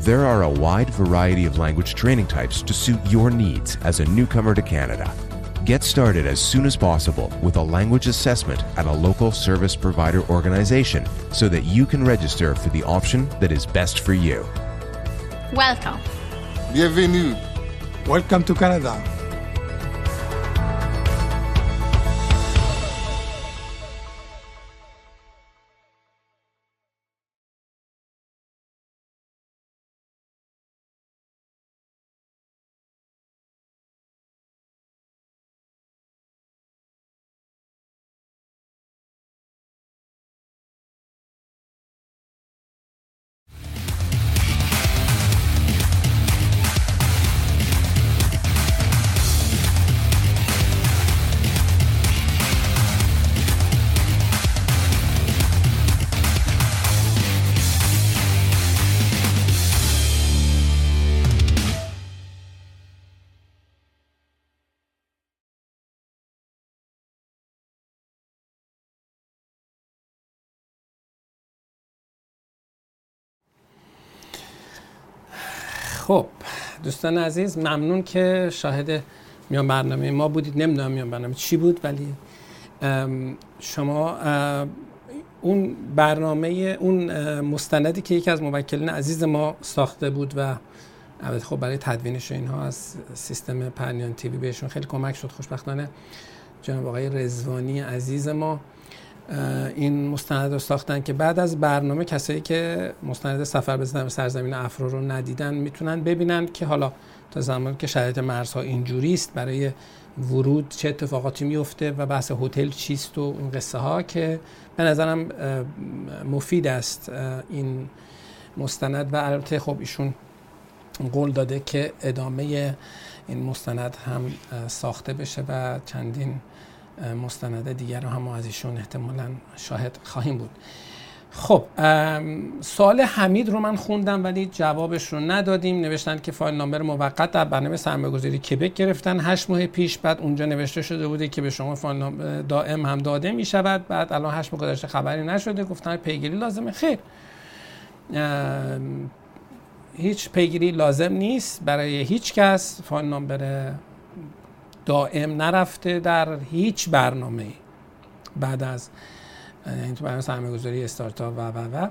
There are a wide variety of language training types to suit your needs as a newcomer to Canada. Get started as soon as possible with a language assessment at a local service provider organization so that you can register for the option that is best for you. Welcome. Bienvenue. Welcome to Canada. خب دوستان عزیز ممنون که شاهد میان برنامه ما بودید. نمی‌دونم میان برنامه چی بود ولی شما اون برنامه اون مستندی که یکی از موکلین عزیز ما ساخته بود و البته خب برای تدوینش اینها از سیستم پرنیان تیوی بهشون خیلی کمک شد. خوشبختانه جناب آقای رزوانی عزیز ما این مستند رو ساختن که بعد از برنامه کسایی که مستند سفر به سرزمین افرو رو ندیدن می‌تونن ببینن که حالا تا زمانی که شرایط مرزها اینجوری است برای ورود چه اتفاقاتی میفته و بحث هتل چیست و این قصه ها که به نظرم مفید است این مستند و البته خب ایشون قول داده که ادامه این مستند هم ساخته بشه و چندین مستند دیگر رو هم از ایشون احتمالا شاهد خواهیم بود. خب سوال حمید رو من خوندم ولی جوابش رو ندادیم. نوشتن که فایل نامبر موقت در برنامه سرمایه‌گذاری کبک گرفتن. هشت ماه پیش بعد اونجا نوشته شده بوده که به شما فایل دائم هم داده می شود بعد الان هشت ماه گذشته خبری نشده. گفتن پیگیری لازمه. خیر. هیچ پیگیری لازم نیست برای هیچ کس. فایل نامبر دائم نرفته در هیچ برنامه بعد از این تو برنامه سرمایه گذاری استارتاپ و و و.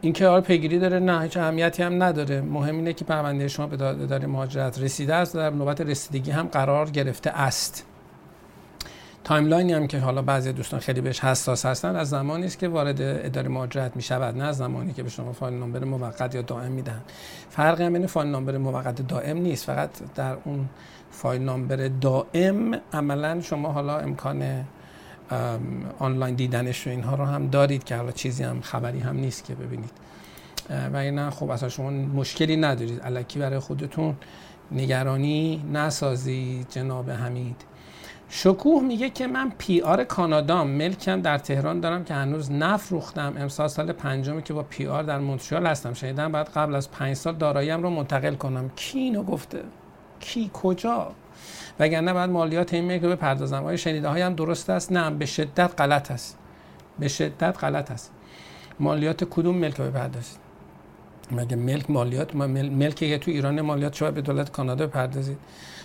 اینکه آره پیگیری داره نه هیچ اهمیتی هم نداره. مهم اینه که پرونده شما به اداره مهاجرت رسیده است در نوبت رسیدگی هم قرار گرفته است. timeline ی هم که حالا بعضی دوستان خیلی بهش حساس هستن از زمانی است که وارد اداره مهاجرت می شود نه از زمانی که به شما file number موقت یا دائم میدن فرق هم بین file number موقت دائم نیست فقط در اون file number دائم. عملا شما حالا امکان آنلاین دیدنش و اینها رو هم دارید که حالا چیزی هم خبری هم نیست که ببینید. و اینا خب اصلا شما مشکلی ندارید. الکی برای خودتون نگرانی نسازید جناب حمید. شکوه میگه که من PR کانادام ملکم در تهران دارم که هنوز نفروختم. امسال سال پنجمی که با PR در مونترال هستم. شنیدم باید قبل از پنج سال داراییم رو منتقل کنم. کی اینو گفته. کی کجا؟ وگرنه بعد مالیات این رو بپردازم آیا شنیده هایم درست است. نه به شدت غلط است. به شدت غلط است. مالیات کدوم ملک رو بپردازید؟ مگه ملک مالیات ملک که تو ایران مالیات شما به دولت کانادا بپردازید؟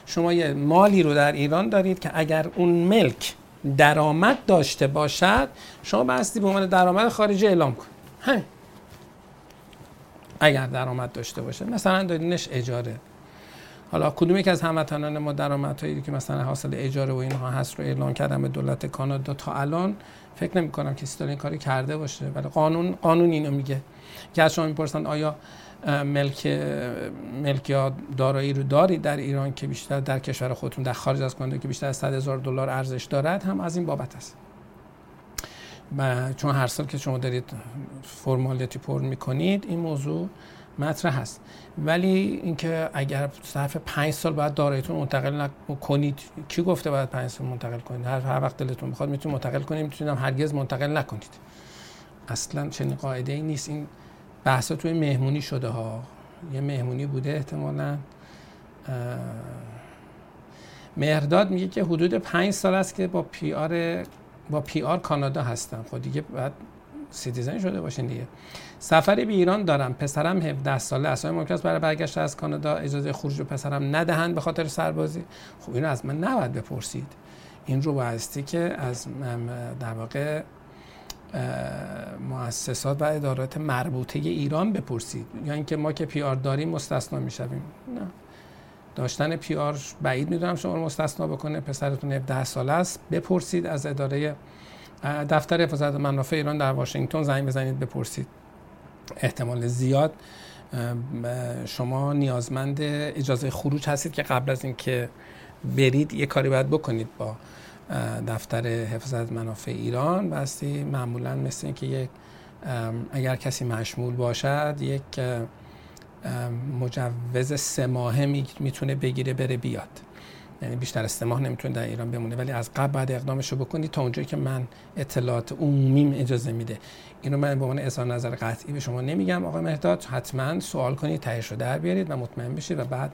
شما یه مالی رو در ایران دارید که اگر اون ملک درآمد داشته باشد شما بستی به عنوان درآمد خارجی اعلام کنید. اگر درآمد داشته باشه. مثلا دادینش اجاره. حالا کدوم یک از هموطنان ما درآمدهایی که مثلا حاصل اجاره و اینها هست رو اعلام کردن به دولت کانادا تا الان؟ فکر نمی کنم کسی داره این کاری کرده باشه ولی قانون قانون اینو میگه. که از شما می‌پرسن آیا ملک ملک یا دارایی رو دارید در ایران که بیشتر در کشور خودتون در خارج از کانادا که بیشتر از 100 هزار دلار ارزش دارد؟ هم از این بابت است. چون هر سال که شما دارید فرمالیتی پر می‌کنید این موضوع مطرح هست. ولی اینکه اگر صرف پنج سال بعد داراییتون منتقل کنید کی گفته باید پنج سال منتقل کنید؟ هر, هر وقت دلتون می‌خواد می‌تونید منتقل کنید می‌تونید هرگز منتقل نکنید. اصلا چنین قاعده ای نیست. این بحثا توی مهمونی شده ها. یه مهمونی بوده احتمالا. مهرداد میگه که حدود پنج سال است که با پی آر با PR کانادا هستم. خب دیگه باید citizen شده باشین دیگه. سفری به ایران دارم. پسرم 17 ساله است. ممکن است برای برگشت از کانادا اجازه خروج پسرم ندهند به خاطر سربازی. خب اینو از من نباید بپرسید. این رو بایستی که از در واقع مؤسسات و ادارات مربوطه ایران بپرسید. یا اینکه ما که PR داریم مستثنا می‌شویم. نه. داشتن PR بعید می‌دونم شما رو مستثنا بکنه. پسرتون 17 ساله است. بپرسید از اداره دفتر حفاظت منافع ایران در واشنگتن. زنگ بزنید بپرسید. احتمال زیاد شما نیازمند اجازه خروج هستید که قبل از اینکه برید یه کاری باید بکنید با دفتر حفاظت منافع ایران. بستی معمولا مثل اینکه یک اگر کسی مشمول باشد یک مجوز سه ماهه می‌تونه بگیره بره بیاد. یعنی بیشتر از ماه نمی‌تونه در ایران بمونه. ولی از قبل بعد اقدامش رو بکنید تا اونجایی که من اطلاعات عمومیم اجازه میده. اینو من به عنوان اظهار نظر قطعی به شما نمیگم آقای مهداد. حتما سوال کنید تهش رو در بیارید و مطمئن بشید و بعد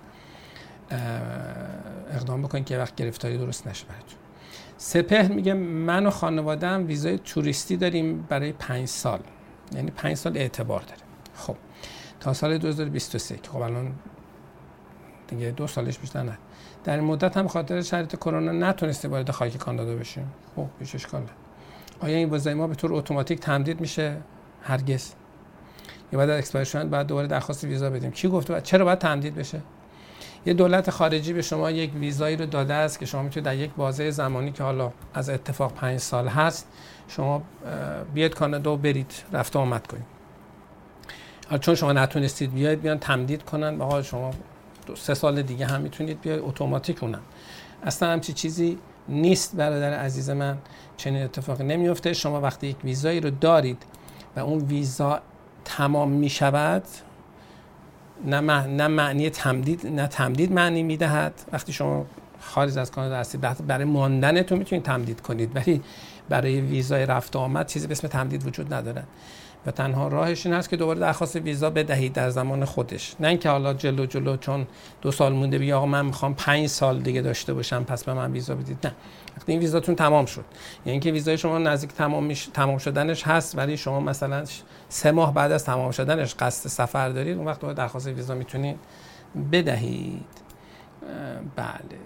اقدام بکنید که وقت گرفتاری درست نشه براتون. سپهر میگه من و خانوادم ویزای توریستی داریم برای پنج سال. یعنی پنج سال اعتبار داره. خب تا سال 2023 خب الان دیگه دو سالش بیشتر نه. در مدت هم خاطر شرایط کرونا نتونستی وارد خاک کانادا بشیم. خب بی اشکال آیا این ویزای ما به طور اتوماتیک تمدید میشه؟ هرگز. یا بعد از expire شدن باید دوباره درخواست ویزا بدیم. کی گفته چرا باید تمدید بشه؟ یه دولت خارجی به شما یک ویزایی رو داده است که شما می‌تونید در یک بازه زمانی که حالا از اتفاق پنج سال هست شما بیاید کانادا و برید رفت آمد کنید. چون شما نتونستید بیاید بیان تمدید کنن آقا شما سه سال دیگه هم می‌تونید بیاید اتوماتیک اونم. اصلا همچی چیزی نیست برادر عزیز من. چنین اتفاقی نمیفته شما وقتی یک ویزایی رو دارید و اون ویزا تمام می‌شود نه, نه معنی تمدید نه تمدید معنی می‌دهد. وقتی شما خارج از کانادا هستید برای ماندنتون می‌تونید تمدید کنید. ولی برای ویزای رفت آمد چیزی به اسم تمدید وجود نداره. و تنها راهش این هست که دوباره درخواست ویزا بدهید در زمان خودش. نه اینکه حالا جلو جلو چون دو سال مونده بیا آقا من می‌خوام پنج سال دیگه داشته باشم پس به من ویزا بدید. نه. وقتی این ویزاتون تمام شد. یعنی اینکه ویزای شما نزدیک تمام میش... تمام شدنش هست ولی شما مثلا سه ماه بعد از تمام شدنش قصد سفر دارید اون وقت دوباره درخواست ویزا می‌تونید بدهید. بله.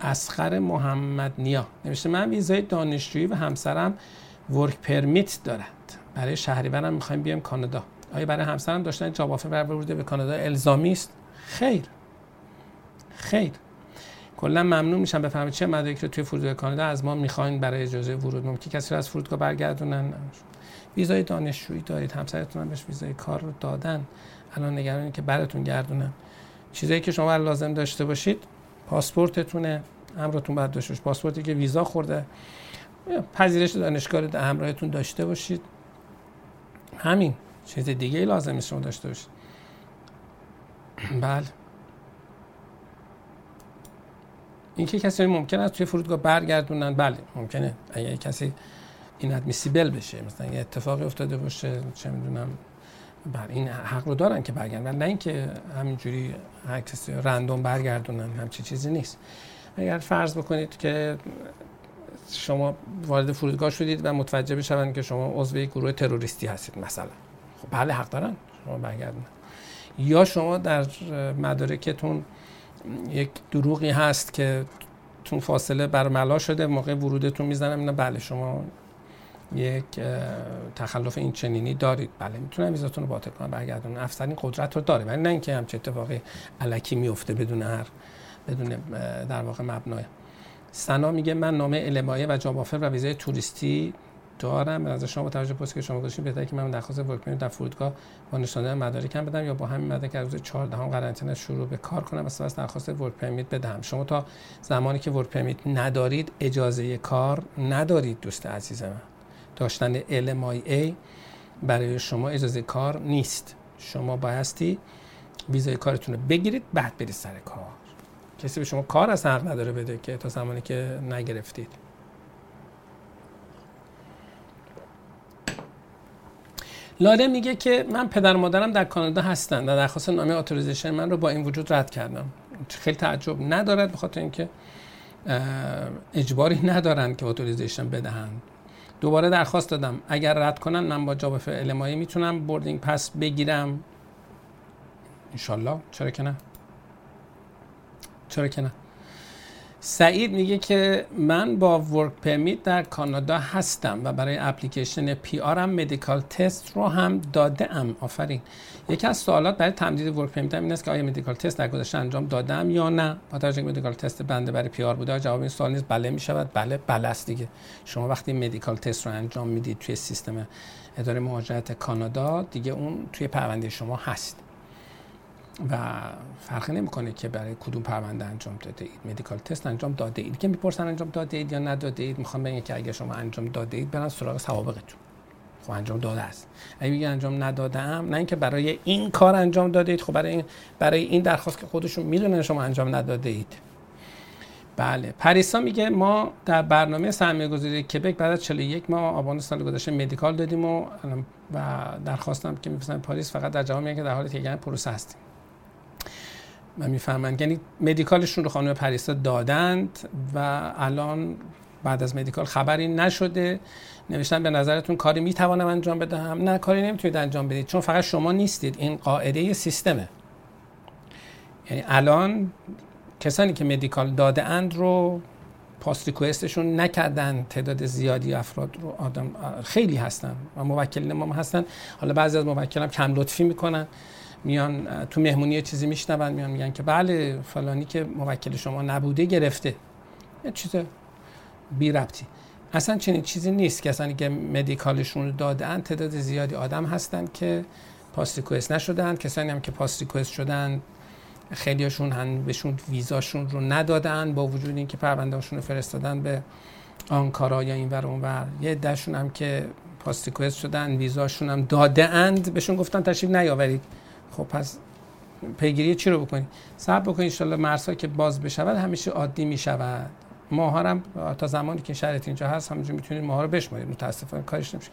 اسخر محمد نیا. نوشته من ویزای دانشجویی و همسرم ورک پرمیت دارد. برای شهریورم می‌خوایم بیایم کانادا. آیا برای همسرم داشتن جاب آفر ورده به کانادا الزامی است؟ خیر. خیر. کلا ممنون میشم. بفهمید چه مدارکی رو توی فرودگاه کانادا از ما می‌خواین برای اجازه ورود؟ ممکن کسی رو از فرودگاه برگردونن؟ ویزای دانشجویی دارید. همسرتون هم بهش ویزای کار رو دادن. الان نگرانید که براتون گردونن. چیزایی که شما لازم داشته باشید پاسپورتتونه. همراهتون باید داشته پاسپورتی که ویزا خورده. پذیرش دانشگاه رو همراهتون داشته باشید. همین چیز دیگه ای لازم شما داشته باشید. بله. اینکه کسی ممکن است توی فرودگاه برگردونن بله ممکنه. اگه کسی این ادمیسیبل بشه مثلا یه اتفاقی افتاده باشه چه می‌دونم بله این حق رو دارن که برگردن. نه اینکه همینجوری هر کسی رندوم برگردونن همچی چیزی نیست. اگر فرض بکنید که شما وارد فرودگاه شدید و متوجه بشوند که شما عضو یک گروه تروریستی هستید مثلا. خب بله حق دارن. شما برگردن. یا شما در مدارکتون یک دروغی هست که تون فاصله برملا شده موقع ورودتون می‌زنم اینا بله شما یک تخلف این چنینی دارید. بله می‌تونم ویزاتون رو باطل کنم برگردون افسر این قدرت رو داره ولی نه اینکه همچه اتفاقی علکی میفته بدون هر بدون در واقع مبنای. سنا میگه من نامه المایه و جاب و ویزای توریستی دارم. از شما با توجه پست که شما گذاشتین بهتره که من درخواست ورک در فرودگاه با نشانه مدارکم بدم یا با همین مدارک از روز 14 هم قرنطینه شروع به کار کنم و سپس درخواست ورک پرمیت بدم شما تا زمانی که ورک پرمیت ندارید اجازه کار ندارید دوست عزیز من. داشتن LMIA برای شما اجازه کار نیست. شما بایستی ویزای کارتون رو بگیرید بعد برید سر کار. کسی به شما کار از حق نداره بده که تا زمانی که نگرفتید. لاله میگه که من پدر مادرم در کانادا هستن و درخواست نامه authorization من رو با این وجود رد کردم. خیلی تعجب ندارد به خاطر اینکه اجباری ندارن که authorization بدهند. دوباره درخواست دادم. اگر رد کنن من با job offer می‌تونم boarding pass بگیرم. انشالله. چرا که نه؟ چرا که نه. سعید میگه که من با work permit در کانادا هستم و برای application PR م medical test رو هم داده ام آفرین. یکی از سوالات برای تمدید work permit این است که آیا medical test در گذشته انجام دادم یا نه. با توجه medical test بنده برای PR بوده جواب این سوال نیست. بله می‌شود. بله بله است دیگه. شما وقتی مدیکال تست رو انجام می‌دید توی سیستم اداره مهاجرت کانادا دیگه اون توی پرونده شما هست. و فرقی نمی‌کنه که برای کدوم پرونده انجام داده اید. مدیکال تست انجام داده اید. که می‌پرسن انجام داده اید یا نداده اید می‌خوام بگم که اگه شما انجام داده اید برن سراغ سوابقتون. خب انجام داده است. اگه میگه انجام نداده ام نه اینکه برای این کار انجام داده اید خب برای این برای این درخواست که خودشون می‌دونن شما انجام نداده اید. بله. پریسا میگه ما در برنامه سرمایه گذاری کبک بعد از 41 ماه آبان سال گذشته مدیکال دادیم و و درخواستم که میفرستن پاریس فقط در جواب میگن که در حال تیگن پروسه هستیم. و می‌فهمند. یعنی مدیکالشون رو خانم پریسا دادند و الان بعد از مدیکال خبری نشده. نوشتن به نظرتون کاری می‌توانم انجام بدهم؟ نه کاری نمی‌تونید انجام بدید چون فقط شما نیستید. این قاعده سیستمه. یعنی الان کسانی که مدیکال داده اند رو پاست ریکوستشون نکردن. تعداد زیادی افراد رو آدم خیلی هستن و موکلین ما هستن. حالا بعضی از موکلان کم لطفی می‌کنن. میان تو مهمونی چیزی میشنون میان میگن که بله فلانی که موکل شما نبوده گرفته. یه چیز بی ربطی. اصلا چنین چیزی نیست کسانی که مدیکالشون رو دادن تعداد زیادی آدم هستن که پاس ریکوست نشدن. کسانی هم که پاس ریکوست شدن خیلیاشون هم بهشون ویزاشون رو ندادن با وجود اینکه پروندهشون رو فرستادن به آنکارا یا این ور اون ور یه دشون هم که پاس ریکوست شدن ویزاشون هم داده اند بهشون گفتن تشریف نیاورید. خب پس پیگیری چی رو بکنید صبر بکنید ان مرزها که باز بشود همیشه عادی می‌شود. ماها هم تا زمانی که شرط اینجا هست همینجا می‌تونید ماها رو بشمارید. متاسفانه کارش نمیشه.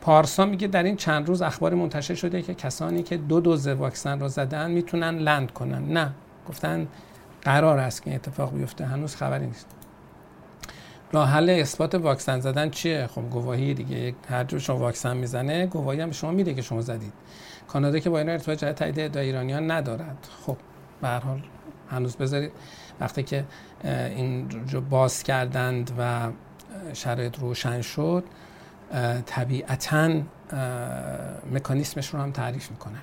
پارسا میگه در این چند روز اخبار منتشر شده که کسانی که دو دوز واکسن رو زدن می‌تونن لند کنن. نه. گفتن قرار است که اتفاق بیفته. هنوز خبری نیست. راه حل اثبات واکسن زدن چیه؟ خب گواهی دیگه. هر جور شما واکسن می‌زنه گواهی هم شما میده که شما زدید. کانادا که با این ارتباط جهت تایید ادعای ایرانیان ندارد. خب به هر حال هنوز بذارید. وقتی که این رو باز کردند و شرایط روشن شد طبیعتا مکانیسمش رو هم تعریف می‌کنن.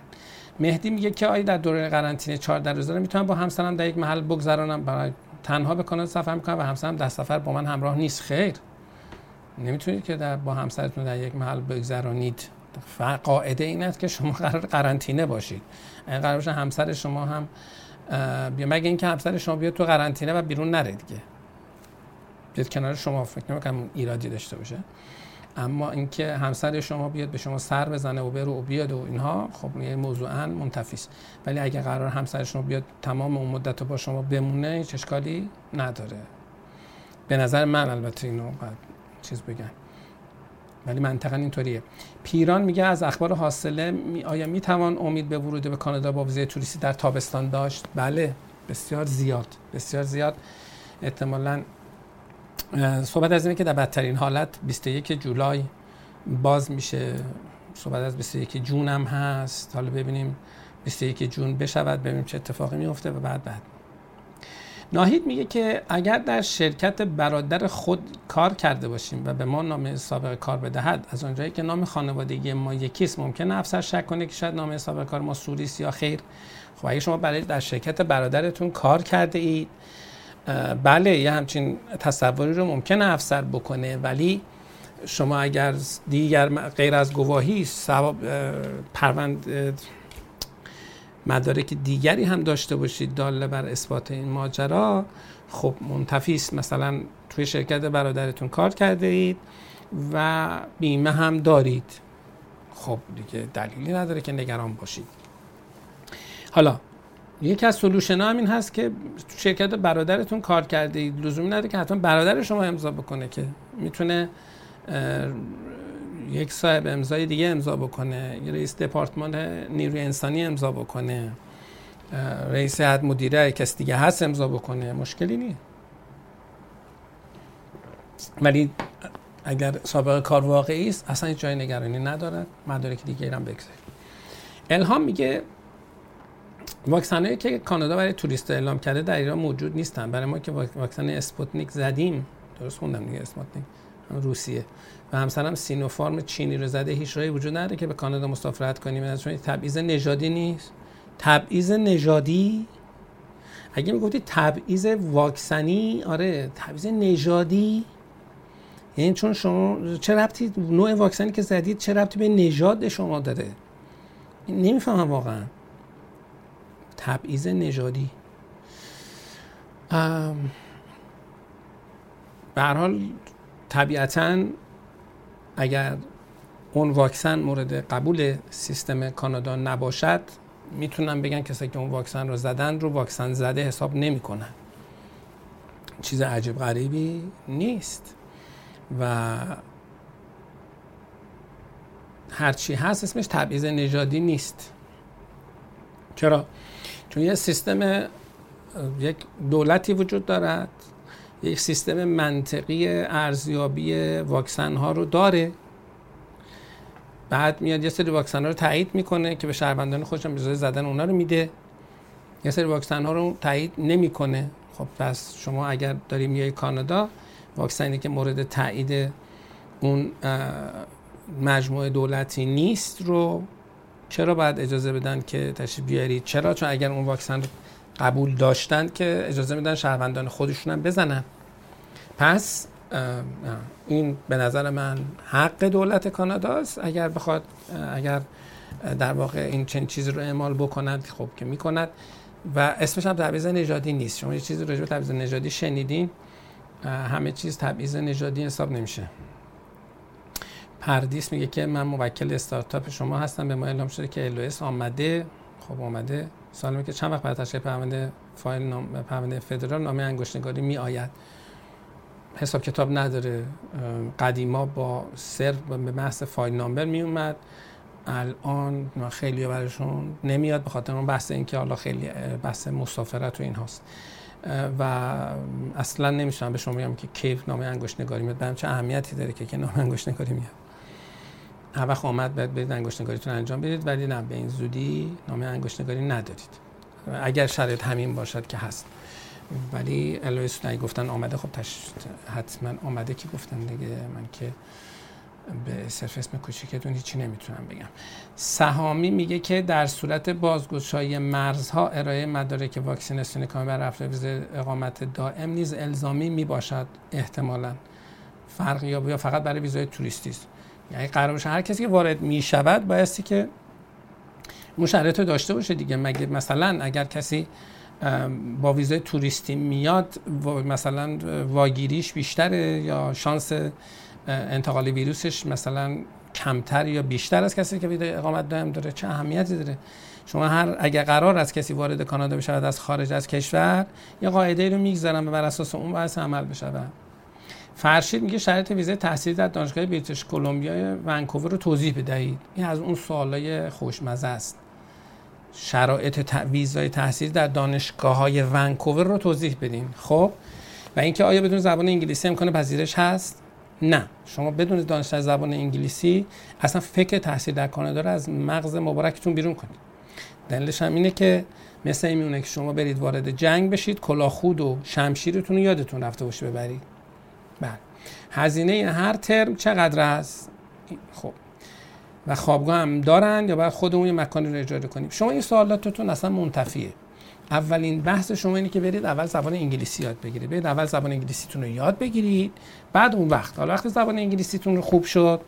مهدی میگه که آیا در دوره قرنطینه 14 روزه می‌تونم با همسرم در یک محل بگذرانم. برای تنها به کانادا سفر می‌کنم و همسرم در سفر با من همراه نیست. خیر. نمی‌تونید که در با همسرتون در یک محل بگذرانید. قاعده این است که شما قرار قرنطینه باشید. قرار باشه همسر شما هم بیا مگه اینکه همسر شما بیاد تو قرنطینه و بیرون نره دیگه. بیاد کنار شما فکر نمی‌کنم ایرادی داشته باشه. اما اینکه همسر شما بیاد به شما سر بزنه و برو و بیاد و اینها خب یه موضوعا منتفی ولی اگه قرار همسر شما بیاد تمام اون مدت با شما بمونه هیچ اشکالی نداره. به نظر من البته اینو باید چیز بگم. ولی منطقا اینطوریه. پیران میگه از اخبار حاصله می آیا می‌توان امید به ورود به کانادا با ویزای توریستی در تابستان داشت؟ بله بسیار زیاد بسیار زیاد. احتمالا صحبت از اینه که در بدترین حالت 21 جولای باز میشه. صحبت از 21 جون هم هست. حالا ببینیم 21 جون بشود ببینیم چه اتفاقی میفته و بعد بعد. ناهید میگه که اگر در شرکت برادر خود کار کرده باشیم و به ما نام سابقه کار بدهد از آنجایی که نام خانوادگی ما یکیست ممکن افسر شک کنه که شاید نام سابقه کار ما سوریست یا خیر. خب اگه شما برای در شرکت برادرتون کار کرده اید بله یه همچین تصوری رو ممکنه افسر بکنه ولی شما اگر دیگر غیر از گواهی پروند مدارک دیگری هم داشته باشید داله بر اثبات این ماجرا خب منتفی است. مثلا توی شرکت برادرتون کار کرده اید و بیمه هم دارید. خب دیگه دلیلی نداره که نگران باشید. حالا یکی از سلوشن هم این هست که تو شرکت برادرتون کار کرده اید. لزومی نداره که حتما برادر شما امضا بکنه که می‌تونه یک صاحب امضای دیگه امضا بکنه. یه رئیس دپارتمان نیروی انسانی امضا بکنه. رئیس هیئت مدیره کس دیگه هست امضا بکنه. مشکلی نیست. ولی اگر سابقه کار واقعی است اصلا جای نگرانی ندارد. مدارک دیگه هم بگذاریم. الهام میگه واکسن که کانادا برای توریست اعلام کرده در ایران موجود نیستن. برای ما که واکسن اسپوتنیک زدیم. درست خوندم دیگه اسپوتنیک. روسیه. و همسرم سینوفارم چینی رو زده هیچ راهی وجود نداره که به کانادا مسافرت کنیم. از تبعیض نژادی نیست. تبعیض نژادی؟ اگه می‌گفتی تبعیض واکسنی؟ آره تبعیض نژادی؟ یعنی چون شما چه ربطی نوع واکسنی که زدید چه ربطی به نژاد شما داره؟ نمی‌فهمم واقعا. تبعیض نژادی. به حال طبیعتا اگر اون واکسن مورد قبول سیستم کانادا نباشد می‌تونن بگن کسایی که اون واکسن رو زدن رو واکسن زده حساب نمی‌کنن. چیز عجیب غریبی نیست. و هرچی هست اسمش تبعیض نژادی نیست. چرا؟ چون یه سیستم یک دولتی وجود دارد یک سیستم منطقی ارزیابی واکسن ها رو داره. بعد میاد یه سری واکسن ها رو تایید می‌کنه که به شهروندان خودشون بجای زدن اونا رو میده. یه سری واکسن ها رو تایید نمی‌کنه. خب پس شما اگر داری میای کانادا واکسنی که مورد تایید اون مجموعه دولتی نیست رو چرا باید اجازه بدن که تشریف بیارید چرا؟ چون اگر اون واکسن قبول داشتن که اجازه میدن شهروندان خودشون هم بزنن. پس این به نظر من حق دولت کاناداست. اگر بخواد اگر در واقع این چنین چیزی رو اعمال بکند خب که می‌کند. و اسمش هم تبعیض نژادی نیست. شما یه چیزی راجع به تبعیض نژادی شنیدین؟ همه چیز تبعیض نژادی حساب نمیشه. پردیس میگه که من موکل استارتاپ شما هستم. به ما اعلام شده که الویس آمده. خب آمده سالمه که چند وقت بعد تشکیل پرونده فایل نام پرونده فدرال نامه انگشتنگاری می آید حساب کتاب نداره. قدیما با سر به محض فایل نامبر می اومد الان خیلی برایشون نمیاد به خاطر اون بحث اینکه حالا خیلی بحث مسافرت و این هاست. و اصلا نمیشونم به شما بگم که کیف نامه انگشت نگاری میاد چه اهمیتی داره که که نامه انگشت نگاری میاد. هر وقت آمد باید برید انگشت نگاریتون انجام بدید ولی نه به این زودی نامه انگشت نگاری ندارید. اگر شرایط همین باشد که هست. ولی الویس گفتن آمده خب تش... حتما آمده که گفتن دیگه. من که به صرف اسم کوچیکتون هیچی نمی‌تونم بگم. سهامی میگه که در صورت بازگشایی مرزها ارائه مدارک واکسیناسیون کامل بر ویزه اقامت دائم نیز الزامی می‌باشد احتمالا. فرق یا فقط برای ویزای توریستی است. یعنی قرار باشه هر کسی که وارد می‌شود بایستی که مشرط داشته باشه دیگه. مگه مثلا اگر کسی با ویزای توریستی میاد مثلا واگیریش بیشتره یا شانس انتقال ویروسش مثلا کمتر یا بیشتر از کسی که ویزای اقامت دائم داره؟ چه اهمیتی داره؟ شما هر اگر قرار از کسی وارد کانادا بشه از خارج از کشور یه قاعده رو می‌گذارن و بر اساس اون باید عمل بشه فرشید میگه شرط ویزای تحصیلی در دانشگاه بریتیش کلمبیا ونکوور رو توضیح بدهید. این از اون سوالای خوشمزه است. شرایط ویزای تحصیلی در دانشگاه های ونکوور رو توضیح بدین. خب؟ و اینکه آیا بدون زبان انگلیسی امکان پذیرش هست؟ نه. شما بدون دانش زبان انگلیسی اصلا فکر تحصیل در کانادا رو از مغز مبارکتون بیرون کنید. دلیلش هم اینه که مثل این میونه که شما برید وارد جنگ بشید کلاخود و شمشیرتون رو یادتون رفته باشه ببرید. بله. هزینه هر ترم چقدر است؟ خب. و خوابگاه هم دارن یا باید خودمون یه مکانی رو اجاره کنیم؟ شما این سوالاتتون اصلا منتفیه. اولین بحث شما اینه که برید اول زبان انگلیسی یاد بگیرید. برید اول زبان انگلیسیتون رو یاد بگیرید. بعد اون وقت. حالا وقتی زبان انگلیسیتون رو خوب شد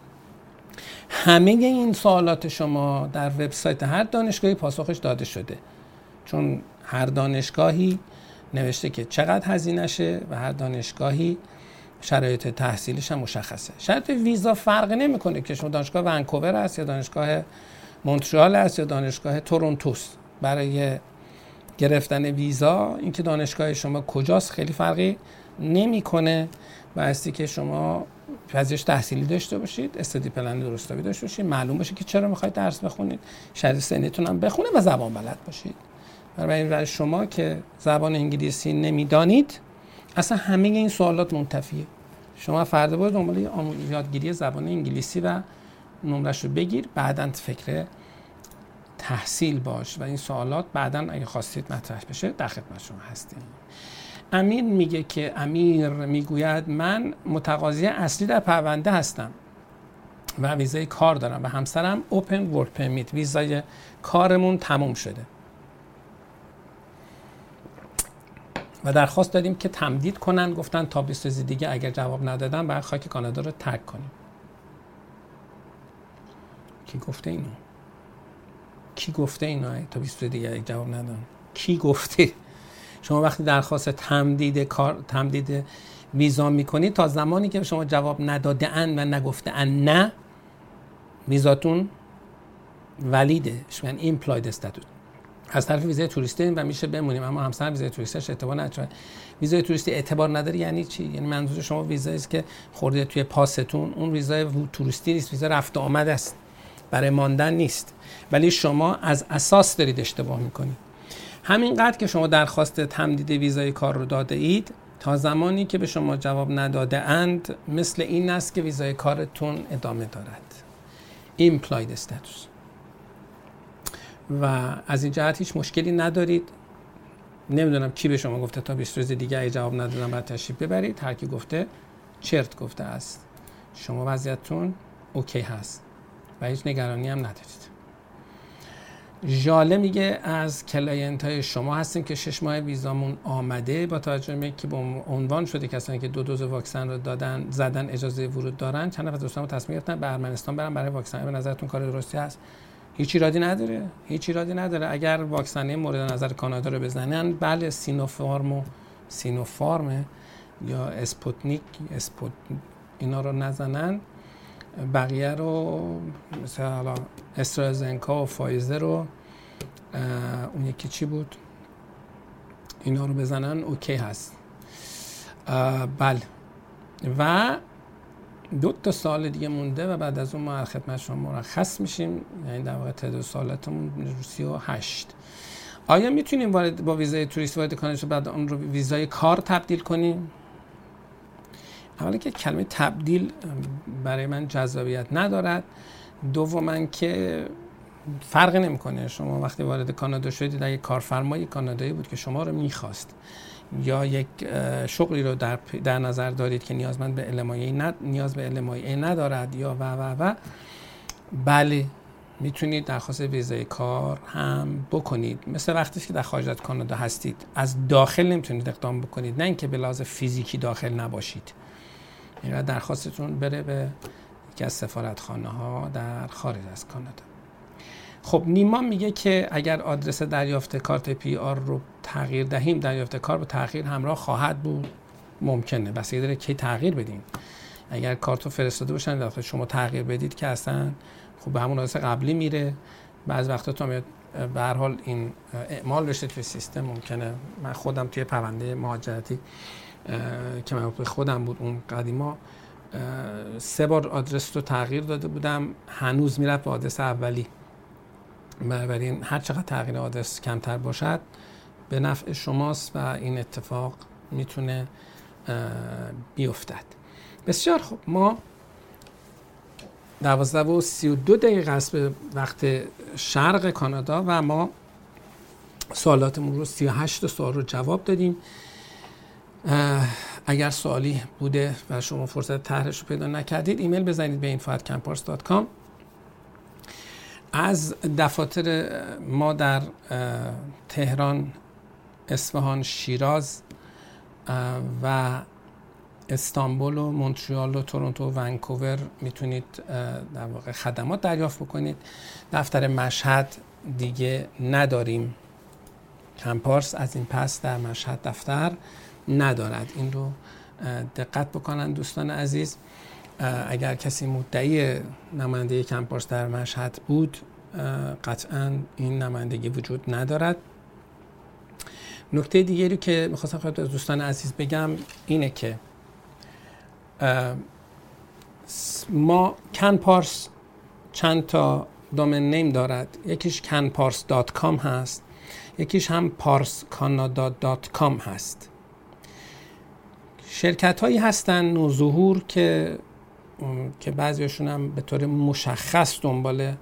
همه این سوالات شما در وبسایت هر دانشگاهی پاسخش داده شده. چون هر دانشگاهی نوشته که چقدر هزینهشه و هر دانشگاهی شرایط تحصیلیش هم مشخصه. شرایط ویزا فرق نمی‌کنه که شما دانشگاه ونکوور هست یا دانشگاه مونترال هست یا دانشگاه تورنتوس برای گرفتن ویزا اینکه دانشگاه شما کجاست خیلی فرقی نمی‌کنه. و هستی که شما پذیرش تحصیلی داشته باشید استادی پلن درستابی داشته باشید. معلوم باشه که چرا می‌خواید درس بخونید. شرایط سنیتون هم بخونه و زبان بلد باشید. برای شما که زبان انگلیسی نمی‌دانید اصلا همه این سوالات منتفیه. شما فردا باید دنبال یادگیری زبان انگلیسی و نمرش رو بگیر بعدا فکر تحصیل باش و این سوالات بعدا اگه خواستید مطرح بشه در خدمت شما هستیم. امیر میگه که امیر می‌گوید من متقاضی اصلی در پرونده هستم و ویزای کار دارم و همسرم اوپن ورک پرمیت ویزای کارمون تموم شده. و درخواست دادیم که تمدید کنن. گفتن تا 20 روز دیگه اگر جواب ندادن باید خاک کانادا رو ترک کنیم. کی گفته اینو؟ کی گفته اینو؟ تا 20 روز دیگه جواب ندادن. کی گفته؟ شما وقتی درخواست تمدید کار تمدید ویزا می‌کنید تا زمانی که شما جواب نداده ان و نگفته ان نه ویزاتون valid ه. شما implied status از طرف ویزای توریستی و میشه بمونیم اما همسر ویزای توریستیش اعتبار نداره. ویزای توریستی اعتبار نداره یعنی چی؟ یعنی منظور شما ویزایی است که خورده توی پاستون اون ویزای توریستی نیست ویزا رفت آمد است. برای ماندن نیست. ولی شما از اساس دارید اشتباه می‌کنید. همینقدر که شما درخواست تمدید ویزای کار رو داده اید تا زمانی که به شما جواب نداده اند مثل این است که ویزای کارتون ادامه دارد. Implied status. و از این جهت هیچ مشکلی ندارید. نمی‌دونم کی به شما گفته تا 20 روز دیگه ای جواب ندادم بعد تشریف ببرید. هر کی گفته چرت گفته است. شما وضعیتتون OK هست و هیچ نگرانی هم ندارید. ژاله میگه از client های شما هستیم که شش ماه ویزامون آمده. با توجه به که به عنوان شده کسانی که دو دوز واکسن رو دادن زدن اجازه ورود دارن چند نفر دوستان تصمیم گرفتن به ارمنستان برن برای واکسن. به نظرتون کار درستی هست؟ هیچ ایرادی نداره هیچ ایرادی نداره. اگر واکسنه مورد نظر کانادا رو بزنن بله سینوفارم و سینوفارم یا اسپوتنیک اسپوت اینا رو نزنن. بقیه رو مثل حالا استرازنکا و فایزر رو اون یکی چی بود؟ اینا رو بزنن OK هست. بله. و دو تا سال دیگه مونده و بعد از اون ما خدمت شما مرخص میشیم. یعنی در واقع تعداد سالاتمون روسی و هشت. آیا می‌تونیم وارد با ویزای توریست وارد کانادا بعد اون رو ویزای کار تبدیل کنیم؟ اولا که کلمه تبدیل برای من جذابیت ندارد. دوما که فرقی نمی‌کنه. شما وقتی وارد کانادا شدید اگه کارفرمای کانادایی بود که شما رو می‌خواست. یا یک شغلی رو در, در نظر دارید که نیازمند به المایه ند... نیاز به المایه ندارد یا و و و. بله می‌تونید درخواست ویزای کار هم بکنید. مثل وقتی که در خارج از کانادا هستید. از داخل نمی‌تونید اقدام بکنید. نه اینکه به لحاظ فیزیکی داخل نباشید. یعنی درخواستتون بره به یکی از سفارتخانه ها در خارج از کانادا. خب نیما میگه که اگر آدرس دریافت کارت پی آر رو تغییر دهیم دریافت کار با تغییر همراه خواهد بود. ممکنه. بس داره کی تغییر بدین. اگر کارت رو فرستاده باشن داخل شما تغییر بدید که اصلا خب به همون آدرس قبلی میره. بعض وقتا تا میاد به هر حال این اعمال بشه توی سیستم ممکنه. من خودم توی پرونده مهاجرتی که من خودم بود اون قدیما سه بار آدرس رو تغییر داده بودم. هنوز می‌رفت به آدرس اولی. بنابراین هر چقدر تغییر آدرس کمتر باشد به نفع شماست و این اتفاق می‌تونه بیفتد. بسیار خوب. ما دوازده و سی و دو دقیقه است به وقت شرق کانادا و ما سوالاتمون رو سی و هشت سوال رو جواب دادیم. اگر سوالی بوده و شما فرصت طرحش رو پیدا نکردید ایمیل بزنید به info@campars.com از دفاتر ما در تهران اصفهان شیراز و استانبول و مونتریال و تورنتو و ونکوور می‌تونید در واقع خدمات دریافت بکنید. دفتر مشهد دیگه نداریم. کمپارس از این پس در مشهد دفتر ندارد. این رو دقت بکنن دوستان عزیز. اگر کسی مدعی نماینده کمپارس در مشهد بود قطعا این نمایندگی وجود ندارد. نکته دیگری که می‌خواستم خدمت از دوستان عزیز بگم اینه که ما کنپارس چند تا دومن نیم دارد. یکیش کنپارس.com هست یکیش هم پارس کانادا هست. شرکت هایی هستن نوظهور که که بعضیشون هم به طور مشخص دنبال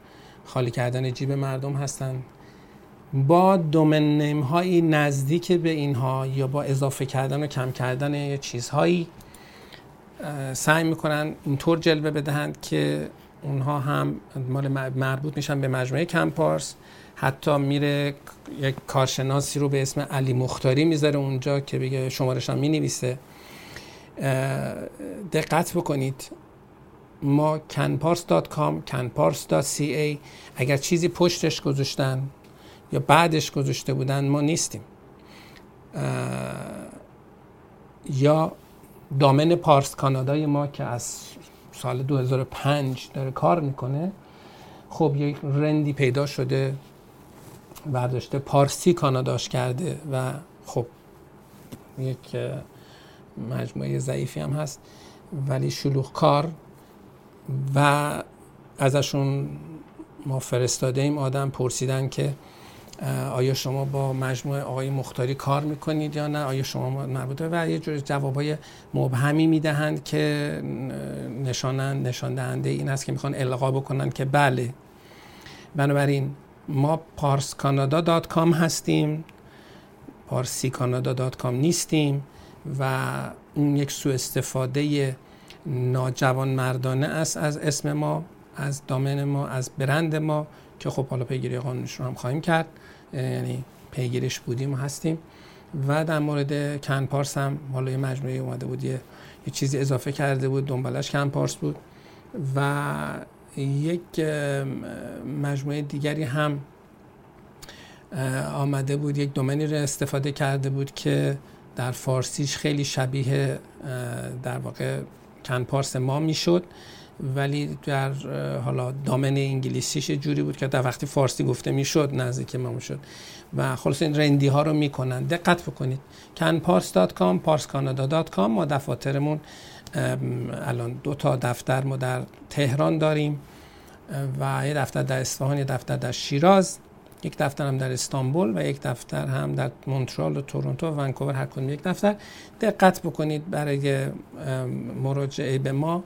خالی کردن جیب مردم هستن. با دومن نیم هایی نزدیک به اینها یا با اضافه کردن و کم کردن چیزهایی سعی می‌کنن اینطور جلوه بدهند که اونها هم مال مربوط میشن به مجموعه کمپارس. حتی میره یک کارشناسی رو به اسم علی مختاری می‌ذاره اونجا که بگه شمارش هم می‌نویسه. دقت بکنید. ما canpars.com canpars.ca اگر چیزی پشتش گذاشتن یا بعدش گذاشته بودن ما نیستیم. یا دامن پارس کانادای ما که از سال 2005 داره کار می‌کنه خب یک رندی پیدا شده برداشته پارسی کاناداش کرده و خب یک مجموعه ضعیفی هم هست ولی شلوغ کار و ازشون ما فرستاده ایم آدم پرسیدن که آیا شما با مجموعه آقای مختاری کار می‌کنید یا نه؟ آیا شما مربوطه؟ و یه جور جوابای مبهمی می‌دهند که نشانن نشان دهنده این است که می‌خوان القا بکنن که بله. بنابراین ما پارس کانادا dot com هستیم پارسی کانادا dot com نیستیم و اون یک سوء استفاده ناجوان مردانه است از اسم ما از دامن ما از برند ما. که خب حالا پیگیری قانونش رو هم خواهیم کرد. یعنی پیگیرش بودیم و هستیم. و در مورد کن پارس هم حالا یه مجموعه اومده بود یه, یه چیزی اضافه کرده بود. دنبالش کن پارس بود. و یک مجموعه دیگری هم آمده بود. یک دومنی رو استفاده کرده بود که در فارسیش خیلی شبیه در واقع کنپارس ما می‌شد. ولی در حالا دامن انگلیسیش جوری بود که در وقتی فارسی گفته می‌شد نزدیک ما شد. و خلاص این رندی ها رو می‌کنن. دقت بکنید. canpars.com parscanada.com ما دفاترمون الان دو تا دفتر ما در تهران داریم. و یه دفتر در اصفهان یه دفتر در شیراز. یک دفتر هم در استانبول و یک دفتر هم در مونترال و تورنتو و ونکوور هر کدوم یک دفتر. دقت بکنید برای مراجعه به ما.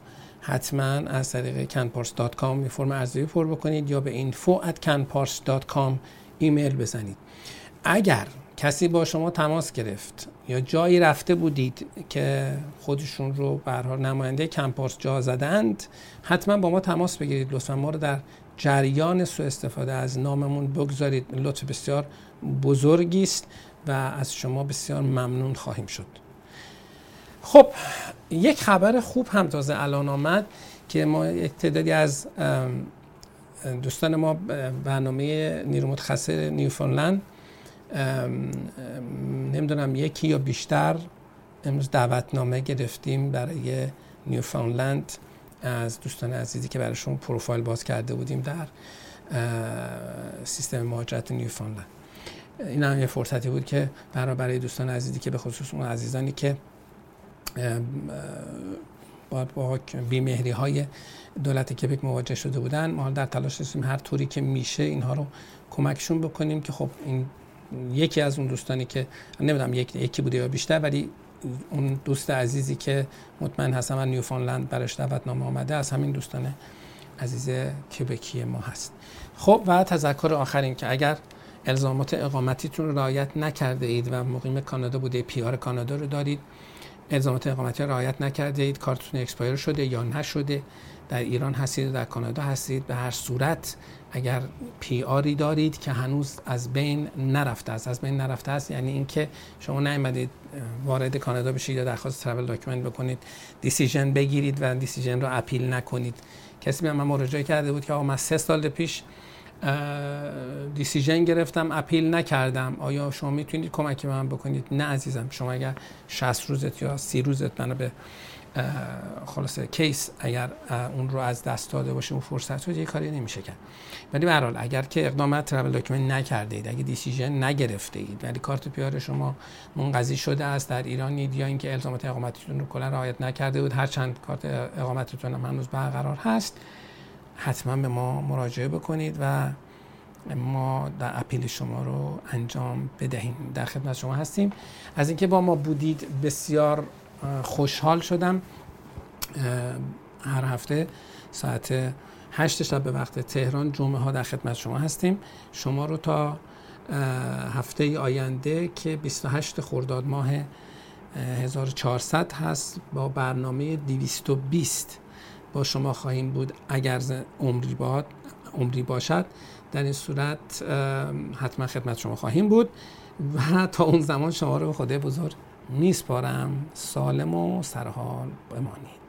حتما از طریق canpars.com یه فرم ارزیابی پر بکنید یا به info at canpars.com ایمیل بزنید. اگر کسی با شما تماس گرفت یا جایی رفته بودید که خودشون رو به نماینده کمپارس جا زدند حتما با ما تماس بگیرید. لطفا ما رو در جریان سو استفاده از ناممون بگذارید. لطف بسیار بزرگی است و از شما بسیار ممنون خواهیم شد. خب یک خبر خوب هم تازه الان آمد که ما تعدادی از دوستان ما برنامه نیرو متخصص نیوفونلند نمی‌دونم یکی یا بیشتر امروز دعوتنامه گرفتیم برای نیوفاندلند از دوستان عزیزی که براشون پروفایل باز کرده بودیم در سیستم مهاجرت نیوفاندلند این هم یه فرصتی بود که برای دوستان عزیزی که به خصوص اون عزیزانی که با, با بیمهری های دولت کبک مواجه شده بودن. ما در تلاش هستیم هر طوری که میشه اینها رو کمکشون بکنیم که خب این یکی از اون دوستانی که نمی‌دونم یک یکی بوده یا بیشتر ولی اون دوست عزیزی که مطمئن هستم از نیوفانلند برش دعوتنامه آمده از همین دوستان عزیز کبکی ما هست. خب و تذکر آخرین که اگر الزامات اقامتیتون رو رعایت نکرده اید و مقیم کانادا بوده PR کانادا رو دارید الزامات اقامتی رو رعایت نکرده اید expire شده یا نشده در ایران هستید در کانادا هستید. به هر صورت اگر PR ی دارید که هنوز از بین نرفته است. از بین نرفته است یعنی اینکه شما نیومدید وارد کانادا بشید یا درخواست travel document بکنید decision بگیرید و decision رو appeal نکنید. کسی به من مراجعه کرده بود که آقا من سه سال پیش decision گرفتم appeal نکردم. آیا شما می‌تونید کمک من بکنید؟ نه عزیزم شما اگر 60 روزت یا 30 روزت منو به خلاصه case اگر اون رو از دست داده باشه اون فرصت رو یه کاری نمیشه کرد. ولی به اگر که اقدامات travel document نکرده اید اگه decision نگرفته اید ولی کارت PR شما منقضی شده است در ایران یا اینکه الزامات اقامتیتون رو کلا رعایت نکرده بود هر چند کارت اقامتتون هم هنوز برقرار هست حتما به ما مراجعه بکنید و ما در appeal شما رو انجام بدهیم. در خدمت شما هستیم. از اینکه با ما بودید بسیار خوشحال شدم. هر هفته ساعت هشت شب به وقت تهران جمعه ها در خدمت شما هستیم. شما رو تا هفته آینده که 28 خرداد ماه 1400 هست با برنامه 220 با شما خواهیم بود. اگر عمری, باد، عمری باشد در این صورت حتما خدمت شما خواهیم بود و تا اون زمان شما رو به خدای بزرگ میسپارم. سالم و سرحال بمانید.